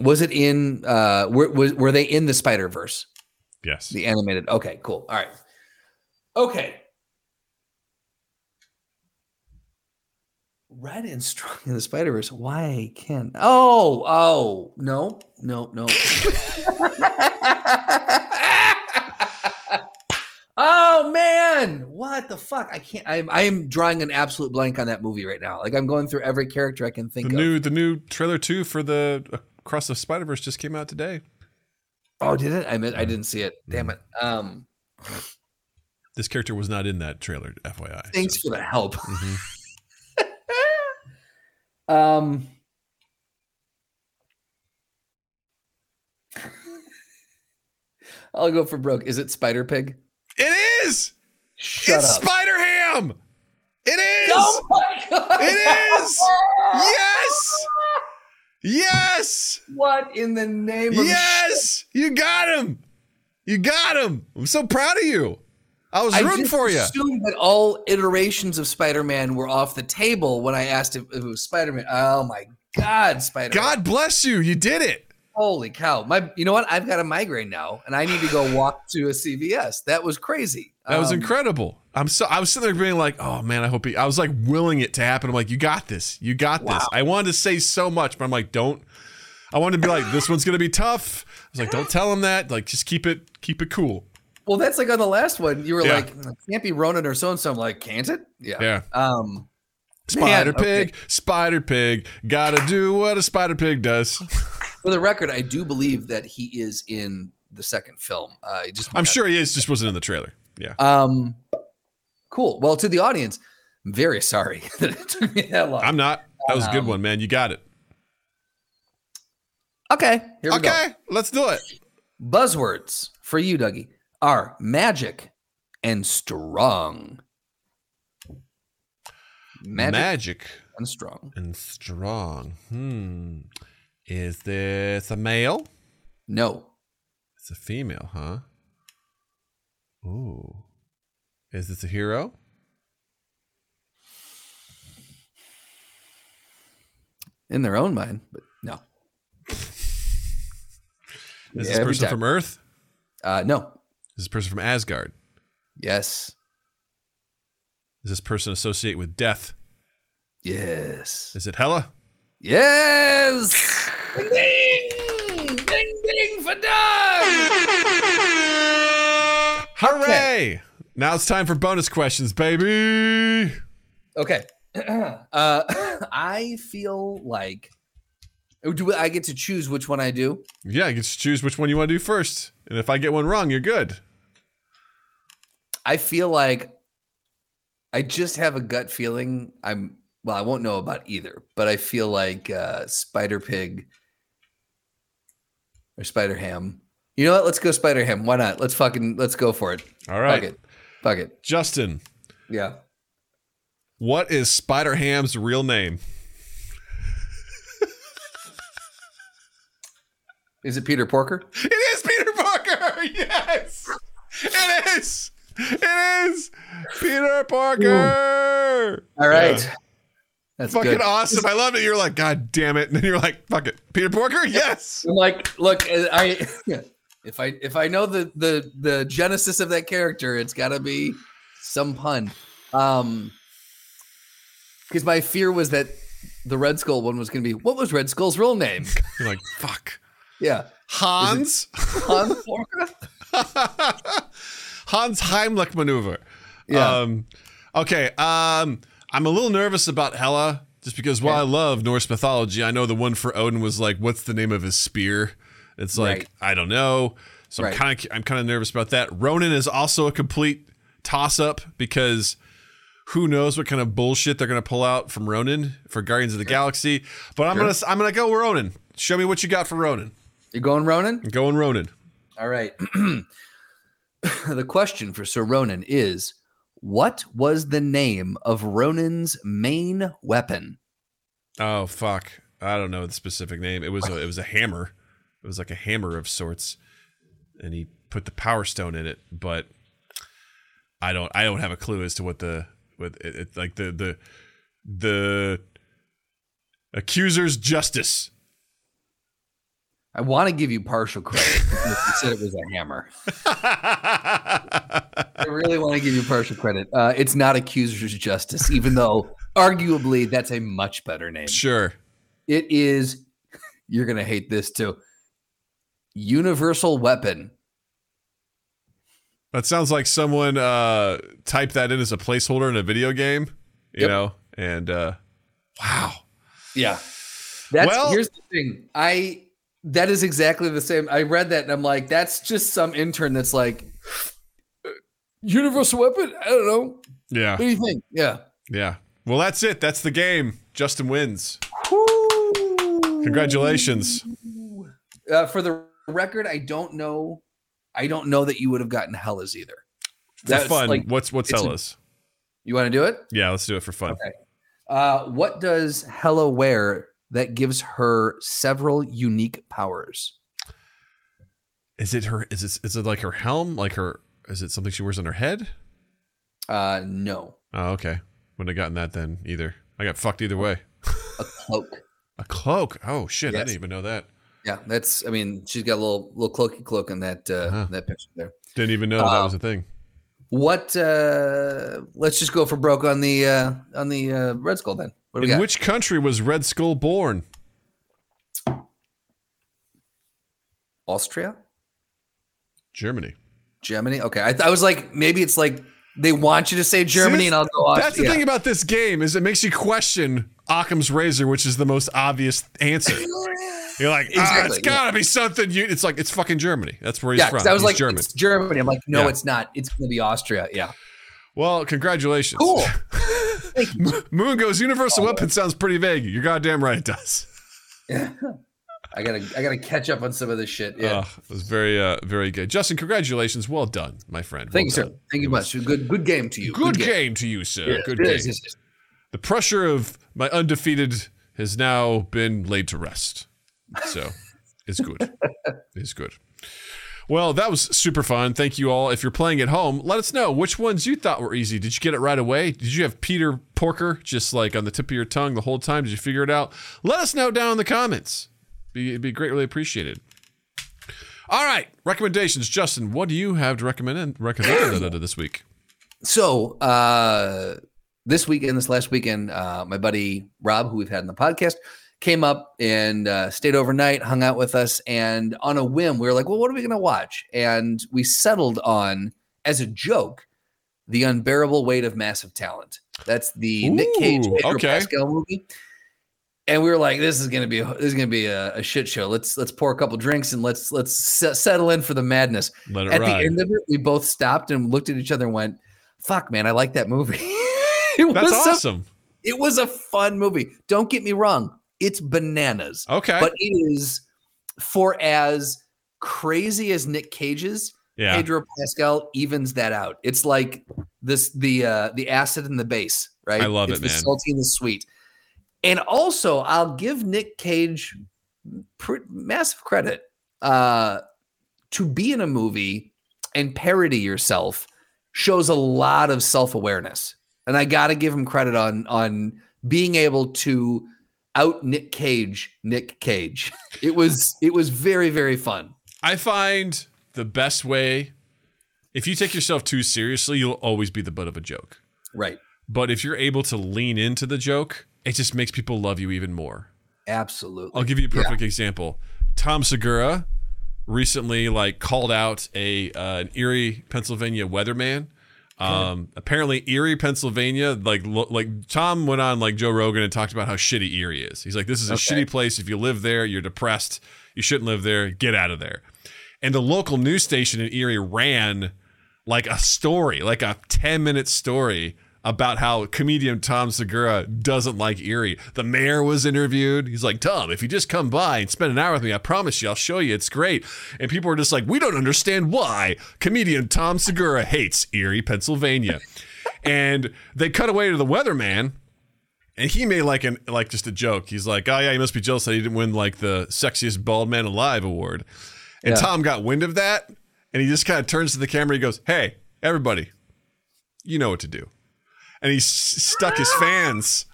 Was it in uh were was, were they in the Spider-Verse? Yes. The animated. Okay, cool. All right. Okay. Red and strong in the Spider Verse. Why can't? Oh, oh, no, no, no. oh man, what the fuck? I can't. I'm I am drawing an absolute blank on that movie right now. Like I'm going through every character I can think The of. new the new trailer two for the Across the Spider Verse just came out today. oh, did it? I meant I didn't see it. Damn it. Um, This character was not in that trailer, FYI. thanks so- for the help. Mhm. Um, I'll go for broke. Is it Spider Pig? It is. Shut it's up. Spider Ham. It is. Oh my god! It is. Yes. Yes. What in the name of Yes. You got him. You got him. I'm so proud of you. I was rooting just for you. I assumed that all iterations of Spider-Man were off the table when I asked if it was Spider-Man. Oh my god, Spider-Man! God bless you. You did it. holy cow! My, you know what? I've got a migraine now, and I need to go walk to a CVS. That was crazy. That was Um, incredible. I'm so I was sitting there being like, oh man, I hope he I was like willing it to happen. I'm like, you got this. You got this. I wanted to say so much, but I'm like, don't I wanted to be like, this one's gonna be tough. I was like, don't tell him that. Like, just keep it keep it cool. Well, that's like on the last one. You were Yeah. like, can't be Ronan or so and so. I'm like, can't it? Yeah. Yeah. Um, Spider Man, okay. pig, spider pig, gotta do what a spider pig does. for the record, I do believe that he is in the second film. Uh, just I'm sure he is, just wasn't in the trailer. Yeah. Um, cool. Well, to the audience, I'm very sorry that it took me that long. I'm not. That was a good Um, one, man. You got it. okay. Here we go. Okay, let's do it. Buzzwords for you, Dougie, are magic and strong. Magic, Magic and strong. and strong. Hmm. Is this a male? No. It's a female, huh? Ooh. Is this a hero? In their own mind, but no. Is Yeah, this person from Earth? Uh, no. Is this person from Asgard? Yes. Is this person associate with death? Yes. Is it Hela? Yes. ding, ding, ding, ding for Doug. Hooray! Now it's time for bonus questions, baby. Okay. uh, I feel like. Oh, Do I get to choose which one I do? Yeah, you get to choose which one you want to do first. And if I get one wrong, you're good. I feel like I just have a gut feeling. I'm well, I won't know about either, but I feel like uh, Spider Pig or Spider Ham. You know what? Let's go Spider Ham. Why not? Let's fucking let's go for it. All right. Fuck it. Fuck it. Justin, Yeah. what is Spider Ham's real name? Is it Peter Porker? It is Peter Parker. Yes, it is. It is Peter Parker. All right. That's Fucking good. awesome. I love it. You're like, God damn it. And then you're like, fuck it. Peter Parker? Yes. I'm like, look, I if I if I know the the the genesis of that character, it's got to be some pun. Um, because my fear was that the Red Skull one was to be what was Red Skull's real name? You're like, fuck. Yeah, Hans? Han Porker? Hans Heimlich maneuver. Yeah. Um, okay. Um, I'm a little nervous about Hela just because while I love Norse mythology, I know the one for Odin was like, what's the name of his spear? It's like, Right. I don't know. So I'm kind of I'm kind of nervous about that. Ronan is also a complete toss up because who knows what kind of bullshit they're gonna pull out from Ronan for Guardians of the Galaxy. But I'm gonna I'm gonna go Ronan. Show me what you got for Ronan. You're going Ronan? Going Ronan. All right. the question for Sir Ronan is what was the name of Ronan's main weapon? Oh fuck! I don't know the specific name. It was a, it was a hammer. It was like a hammer of sorts, and he put the power stone in it. But I don't I don't have a clue as to what the what it, it, like the the the accuser's justice. I want to give you partial credit you said it was a hammer. I really want to give you partial credit. Uh, it's not accuser's justice, even though arguably that's a much better name. Sure. It is. You're gonna hate this too. Universal weapon. That sounds like someone uh typed that in as a placeholder in a video game, you Yep. know? And uh wow. Yeah. That's Well- here's the thing. I that is exactly the same. I read that and I'm like, that's just some intern that's like "Uh, Universal weapon? I don't know. Yeah. What do you think? Yeah. Yeah. Well, that's it. That's the game. Justin wins. Woo! Congratulations. Uh, for the record, I don't know. I don't know that you would have gotten Hela's either. For That's fun. like- what's what's it's a- Hela's? You want to do it? yeah, let's do it for fun. Okay. Uh, what does Hela wear that gives her several unique powers? Is it her is it is it like her helm? Like her is it something she wears on her head? Uh, no, Oh, okay. Wouldn't have gotten that then either. I got fucked either way. a cloak. A cloak. Oh shit, I didn't even know that. Yeah, that's. I mean, she's got a little little cloaky cloak in that uh, Uh-huh. that picture there. Didn't even know that Uh, was a thing. What? uh Let's just go for broke on the uh on the uh, Red Skull then. In got? which country was Red Skull born? Austria, Germany. Germany. Okay, I, th- I was like, maybe it's like they want you to say Germany, this- and I'll go. Austria. That's the thing about this game is it makes you question Occam's razor, which is the most obvious answer. You're like, ah, it's gotta be something. You, it's like it's fucking Germany. That's where he's from. Yeah, from. I was He's like, German. it's Germany. I'm like, no, Yeah. it's not. It's going to be Austria. Yeah. Well, congratulations. Cool. Thank you. Moon goes universal weapon sounds pretty vague. You're goddamn right it does. I gotta, I gotta catch up on some of this shit. Yeah. Uh, it was very, uh, very good. Justin, congratulations. Well done, my friend. Thank Well you, done. sir. Thank you much. Good, good game to you. Good, game. to you, sir. Yeah, good it game. is, it is. The pressure of my undefeated has now been laid to rest. So it's good. it's good. Well, that was super fun. Thank you all. If you're playing at home, let us know which ones you thought were easy. Did you get it right away? Did you have Peter Porker just like on the tip of your tongue the whole time? Did you figure it out? Let us know down in the comments. It'd be greatly appreciated. All right, recommendations. Justin, what do you have to recommend recommend this week? So uh, this weekend, this last weekend, uh, my buddy Rob, who we've had in the podcast, came up and uh, stayed overnight, hung out with us, and on a whim, we were like, "Well, what are we going to watch?" And we settled on, as a joke, the unbearable weight of massive talent. That's the Nick Cage, Pedro okay. Pascal movie. And we were like, "This is going to be a, this is going to be a, a shit show. Let's let's pour a couple drinks and let's let's se- settle in for the madness." Let it At the end of it, we both stopped and looked at each other and went, "Fuck, man, I like that movie." it That's was a- awesome. it was a fun movie. Don't get me wrong; it's bananas, Okay. but it is for as crazy as Nick Cage's. yeah. Pedro Pascal evens that out. It's like this the uh the acid and the base, right? I love it's it, the man. salty and the sweet. And also, I'll give Nick Cage pr- massive credit uh to be in a movie and parody yourself shows a lot of self-awareness. And I got to give him credit on on being able to out Nick Cage, Nick Cage. It was it was very very fun. I find the best way, if you take yourself too seriously, you'll always be the butt of a joke. Right. But if you're able to lean into the joke, it just makes people love you even more. Absolutely. I'll give you a perfect example. Tom Segura recently like called out a uh, an Erie, Pennsylvania weatherman. Um, apparently Erie, Pennsylvania, like lo- like Tom went on like Joe Rogan and talked about how shitty Erie is. He's like, this is a Okay. shitty place. If you live there, you're depressed. You shouldn't live there. Get out of there. And the local news station in Erie ran like a story, like a 10 minute story about how comedian Tom Segura doesn't like Erie. The mayor was interviewed. He's like, Tom, if you just come by and spend an hour with me, I promise you, I'll show you. It's great. And people were just like, we don't understand why comedian Tom Segura hates Erie, Pennsylvania. and they cut away to the weatherman. And he made like an like just a joke. He's like, "Oh yeah, he must be jealous that he didn't win like the sexiest bald man alive award." And Yeah. Tom got wind of that, and he just kind of turns to the camera. He goes, "Hey, everybody, you know what to do. And he s- stuck his fans,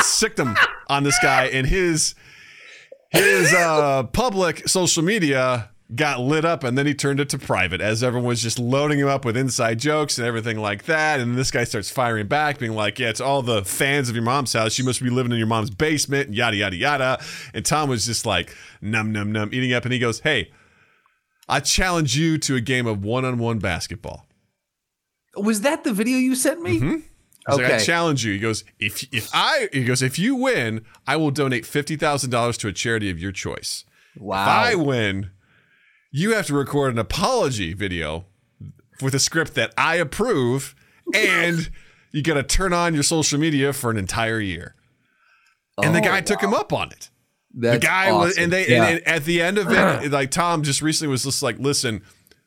sicked them on this guy, and his his uh, public social media got lit up, and then he turned it to private as everyone was just loading him up with inside jokes and everything like that. And this guy starts firing back, being like, "Yeah, it's all the fans of your mom's house. You must be living in your mom's basement, and yada yada yada." And Tom was just like, "Num num num," eating up, and he goes, "Hey." I challenge you to a game of one-on-one basketball. Was that the video you sent me? He's like, I challenge you. He goes, if if I he goes, if you win, I will donate fifty thousand dollars to a charity of your choice. Wow. If I win, you have to record an apology video with a script that I approve, and you got to turn on your social media for an entire year. And the Oh, guy took him up on it. That's the guy was, and they, Yeah. and, and at the end of it, like Tom just recently was just like, listen,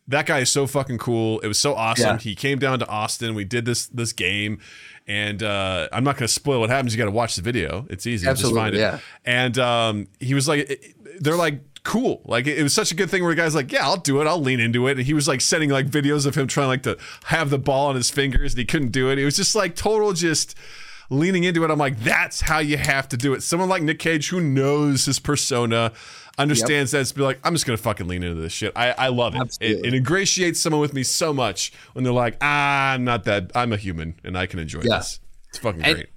that guy is so fucking cool. It was so awesome. Yeah. He came down to Austin. We did this this game, and uh, I'm not going to spoil what happens. You got to watch the video. It's easy. Absolutely, just find it. yeah. And um, he was like, it- they're like. Cool. Like it, it was such a good thing where the guy's like, Yeah, I'll do it. I'll lean into it. And he was like sending like videos of him trying like to have the ball on his fingers and he couldn't do it. It was just like total just leaning into it. I'm like, that's how you have to do it. Someone like Nick Cage who knows his persona, understands that. It's be like, I'm just gonna fucking lean into this shit. I, I love it. it. It ingratiates someone with me so much when they're like, ah, I'm not that. I'm a human and I can enjoy Yeah. this. It's fucking And- great.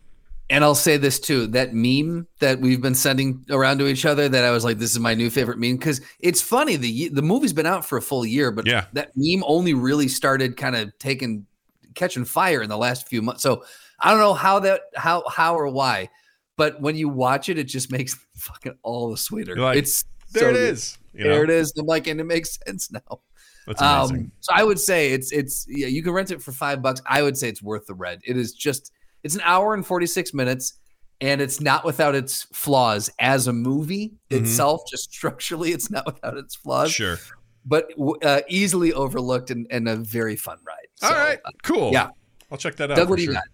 And I'll say this too: that meme that we've been sending around to each other, that I was like, "This is my new favorite meme," because it's funny. the The movie's been out for a full year, but Yeah. that meme only really started kind of taking catching fire in the last few months. So I don't know how that how how or why, but when you watch it, it just makes fucking all the sweeter. Like, it's There it so good. is. You know? There it is. I'm like, and it makes sense now. That's amazing. Um, so I would say it's it's yeah, you can rent it for five bucks. I would say it's worth the rent. It is just it's an hour and forty six minutes, and it's not without its flaws as a movie Mhm. itself. Just structurally, it's not without its flaws, sure. but uh, easily overlooked and, and a very fun ride. So, All right. Cool. yeah. I'll check that out. Doug, what do you sure. got?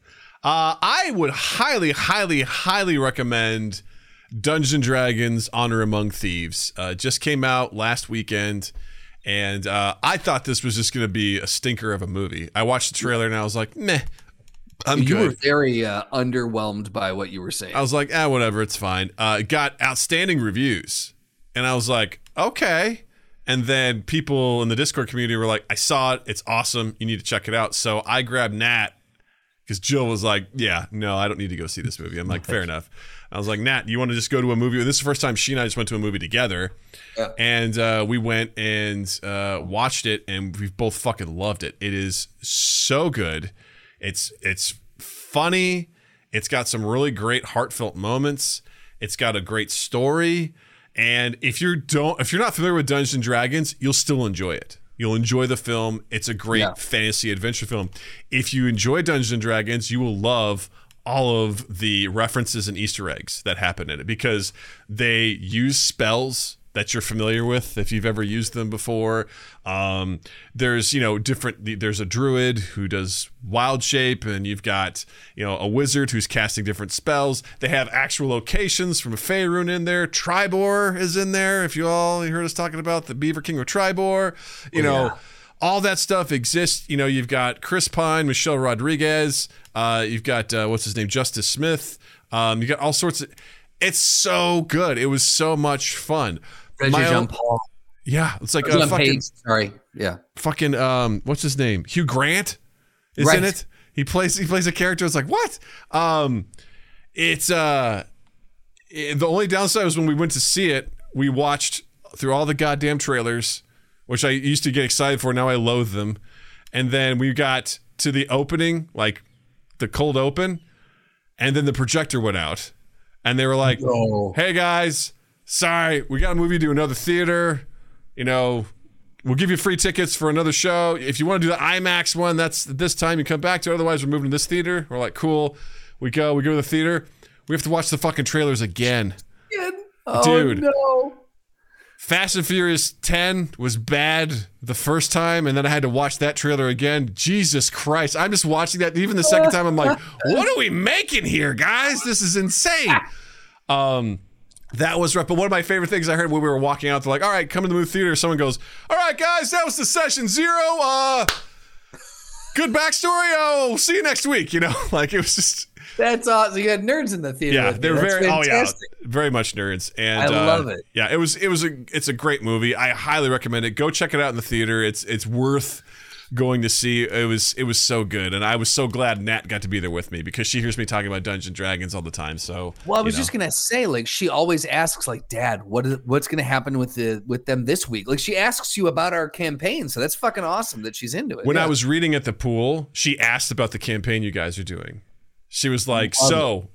Uh, I would highly, highly, highly recommend Dungeons and Dragons: Honor Among Thieves. Uh, just came out last weekend, and uh, I thought this was just going to be a stinker of a movie. I watched the trailer and I was like, meh. I'm you were very uh, underwhelmed by what you were saying. I was like, ah, whatever, it's fine. Uh, it got outstanding reviews, and I was like, okay. And then people in the Discord community were like, I saw it, it's awesome, you need to check it out. So I grabbed Nat because Jill was like, yeah, no, I don't need to go see this movie. I'm like, fair enough. I was like, Nat, you want to just go to a movie? This is the first time she and I just went to a movie together, Yeah. and uh, we went and uh, watched it, and we both fucking loved it. It is so good. It's it's funny. It's got some really great heartfelt moments. It's got a great story. And if you don't if you're not familiar with Dungeons and Dragons, you'll still enjoy it. You'll enjoy the film. It's a great Yeah. fantasy adventure film. If you enjoy Dungeons and Dragons, you will love all of the references and Easter eggs that happen in it because they use spells that you're familiar with if you've ever used them before. Um, there's you know different. There's a druid who does wild shape, and you've got you know a wizard who's casting different spells. They have actual locations from Faerun in there. Triboar is in there. If you all heard us talking about the Beaver King of Triboar, you know all that stuff exists. You know, you've got Chris Pine, Michelle Rodriguez. Uh, you've got uh, what's his name, Justice Smith. Um, you got all sorts of. It's so good. It was so much fun. Reggie My Jean Paul. yeah, it's like a fucking Page. Sorry. Yeah. fucking um, what's his name? Hugh Grant is Right. in it. He plays he plays a character. It's like what? Um, it's uh, it- the only downside was when we went to see it, we watched through all the goddamn trailers, which I used to get excited for. Now I loathe them. And then we got to the opening, like the cold open, and then the projector went out, and they were like, Oh. "Hey guys, sorry, we got to move you to another theater. You know, we'll give you free tickets for another show. If you want to do the IMAX one, that's this time you come back to. it. Otherwise, we're moving to this theater." We're like, "Cool." We go. We go to the theater. We have to watch the fucking trailers again. Oh, Dude. no. Fast and Furious 10 was bad the first time, and then I had to watch that trailer again. Jesus Christ. I'm just watching that. Even the second time, I'm like, what are we making here, guys? This is insane. Um, that was rough. But one of my favorite things I heard when we were walking out, they're like, all right, come to the movie theater. Someone goes, all right, guys, that was the session zero. Uh, good backstory. Oh, see you next week. You know, like it was just That's awesome. You had nerds in the theater. yeah, they're very oh yeah, very much nerds. And I uh, love it. Yeah, it was it was a it's a great movie. I highly recommend it. Go check it out in the theater. It's it's worth going to see. It was it was so good, and I was so glad Nat got to be there with me because she hears me talking about Dungeons and Dragons all the time. So Well, I you was know. just gonna say, like, she always asks, like, Dad, what is what's gonna happen with the with them this week? Like, she asks you about our campaign, so that's fucking awesome that she's into it. when Yeah. I was reading at the pool, she asked about the campaign you guys are doing. She was like, "So,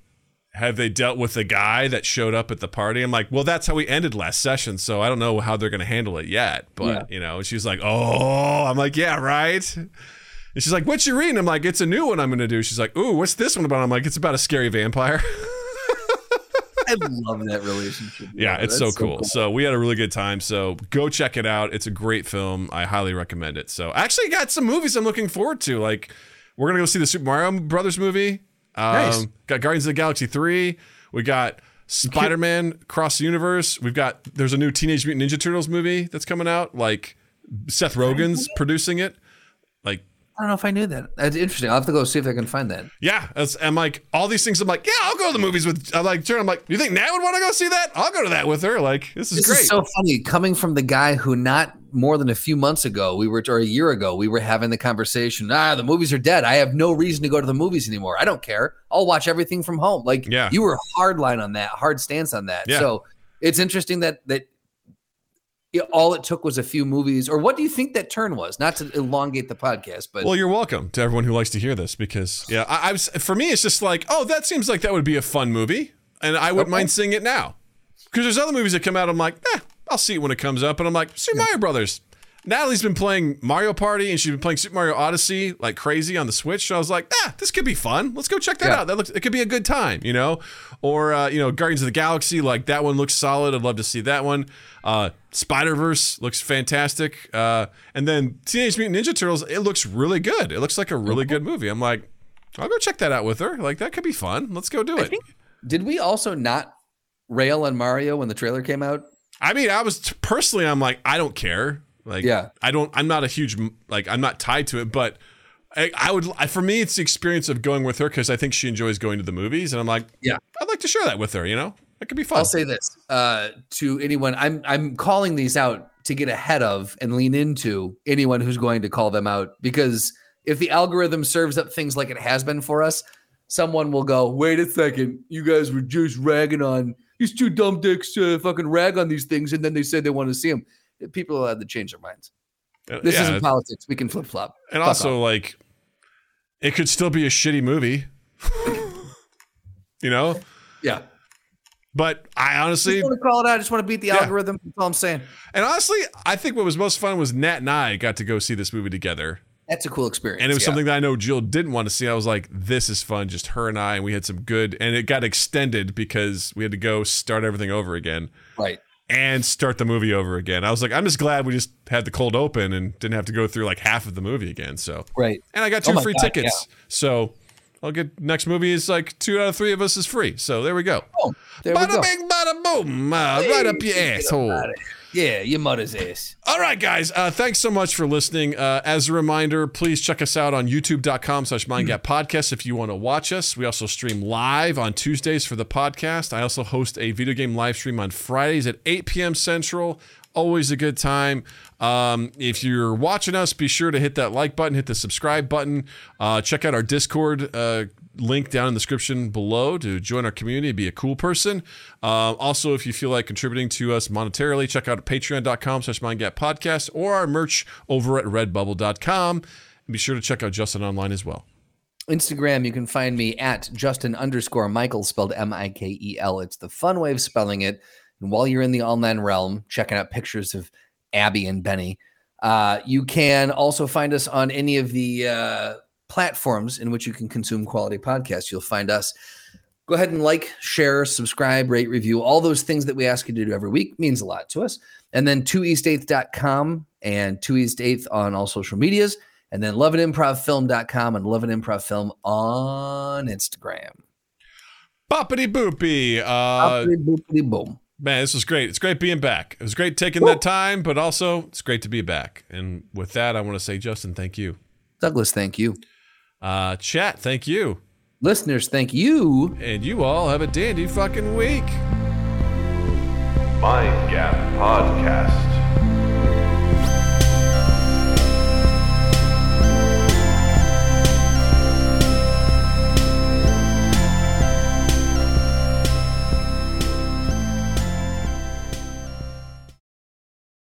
have they dealt with the guy that showed up at the party?" I'm like, "Well, that's how we ended last session, so I don't know how they're going to handle it yet." But Yeah. you know, she's like, "Oh," I'm like, "Yeah, right." And she's like, "What you reading?" I'm like, "It's a new one I'm going to do." She's like, "Ooh, what's this one about?" I'm like, "It's about a scary vampire." I love that relationship. yeah, it's that's so cool. So we had a really good time. So go check it out. It's a great film. I highly recommend it. So I actually got some movies I'm looking forward to. Like we're gonna go see the Super Mario Brothers movie. Um, Nice. Got Guardians of the Galaxy three. We got Spider Man Across the Universe. We've got there's a new Teenage Mutant Ninja Turtles movie that's coming out. Like Seth Rogen's producing it. Like I don't know if I knew that. That's interesting. I'll have to go see if I can find that. yeah, it's, I'm like all these things. I'm like, yeah, I'll go to the movies with. I'm like, turn. I'm like, you think Nat would want to go see that? I'll go to that with her. Like, this is This great. is so funny coming from the guy who not more than a few months ago we were or a year ago we were having the conversation ah the movies are dead. I have no reason to go to the movies anymore. I don't care. I'll watch everything from home. Like Yeah. you were hard line on that hard stance on that. Yeah. so it's interesting that that it- all it took was a few movies or what do you think that turn was? Not to elongate the podcast but Well, you're welcome to everyone who likes to hear this because yeah, I, I was for me it's just like oh that seems like that would be a fun movie and I wouldn't Okay. mind seeing it now. Because there's other movies that come out I'm like eh I'll see it when it comes up and I'm like Super Mario Brothers. Natalie's been playing Mario Party and she's been playing Super Mario Odyssey like crazy on the Switch. So I was like, ah, this could be fun. Let's go check that Yeah. out. That looks it could be a good time, you know. Or uh, you know, Guardians of the Galaxy, like that one looks solid. I'd love to see that one. Uh, Spider Verse looks fantastic. Uh, and then Teenage Mutant Ninja Turtles, it looks really good. It looks like a really good movie. I'm like, I'll go check that out with her. Like that could be fun. Let's go do it. think- did we also not rail on mario when the trailer came out I mean, I was personally, I'm like, I don't care. Like, Yeah. I don't. I'm not a huge like. I'm not tied to it, but I, I would. I, for me, it's the experience of going with her because I think she enjoys going to the movies, and I'm like, Yeah. I'd like to share that with her. You know, it could be fun. I'll say this uh, to anyone. I'm I'm calling these out to get ahead of and lean into anyone who's going to call them out because if the algorithm serves up things like it has been for us, someone will go, "Wait a second, you guys were just ragging on these two dumb dicks to fucking rag on these things, and then they said they want to see them." People will have to change their minds. Uh, This yeah, isn't politics. We can flip flop. and also like, it could still be a shitty movie. you know, Yeah. but I I honestly, just want to call it out. I just want to beat the Yeah. algorithm. That's all I'm saying. and honestly, I think what was most fun was Nat and I got to go see this movie together. That's a cool experience. and it was yeah. something that I know Jill didn't want to see. I was like, "This is fun, just her and I." And we had some good, and it got extended because we had to go start everything over again right. and start the movie over again. I was like, "I'm just glad we just had the cold open and didn't have to go through like half of the movie again." So, Right. and I got Oh two my free God, tickets, so I'll get next movie is like two out of three of us is free. So there we go. Oh, there we go. bing, bada boom, uh, right up your asshole. Yeah, your mother's ass. All right, guys. Uh, thanks so much for listening. Uh, as a reminder, please check us out on youtube.com slash mindgap podcast if you want to watch us. We also stream live on Tuesdays for the podcast. I also host a video game live stream on Fridays at 8 p.m. Central. Always a good time. Um, if you're watching us, be sure to hit that like button, hit the subscribe button. Uh, check out our Discord uh, link down in the description below to join our community, be a cool person. Uh, also, if you feel like contributing to us monetarily, check out patreon.com slash mindgappodcast or our merch over at redbubble.com. And be sure to check out Justin online as well. Instagram, you can find me at Justin underscore Michael, spelled M I K E L. It's the fun way of spelling it. And while you're in the online realm, checking out pictures of Abby and Bennie, uh, you can also find us on any of the uh, platforms in which you can consume quality podcasts. You'll find us. Go ahead and like, share, subscribe, rate, review, all those things that we ask you to do every week means a lot to us. And then 2east8th.com and 2east8th on all social medias and then loveandimprovfilm.com and love and improv film on Instagram. Boppity boopy. Uh, Boppity boopity boom man, this was great. It's great being back. It was great taking Woo. that time, but also it's great to be back. And with that, I want to say, Justin, thank you. Douglas, thank you. Uh, chat, thank you. Listeners, thank you. And you all have a dandy fucking week. Mind Gap Podcast.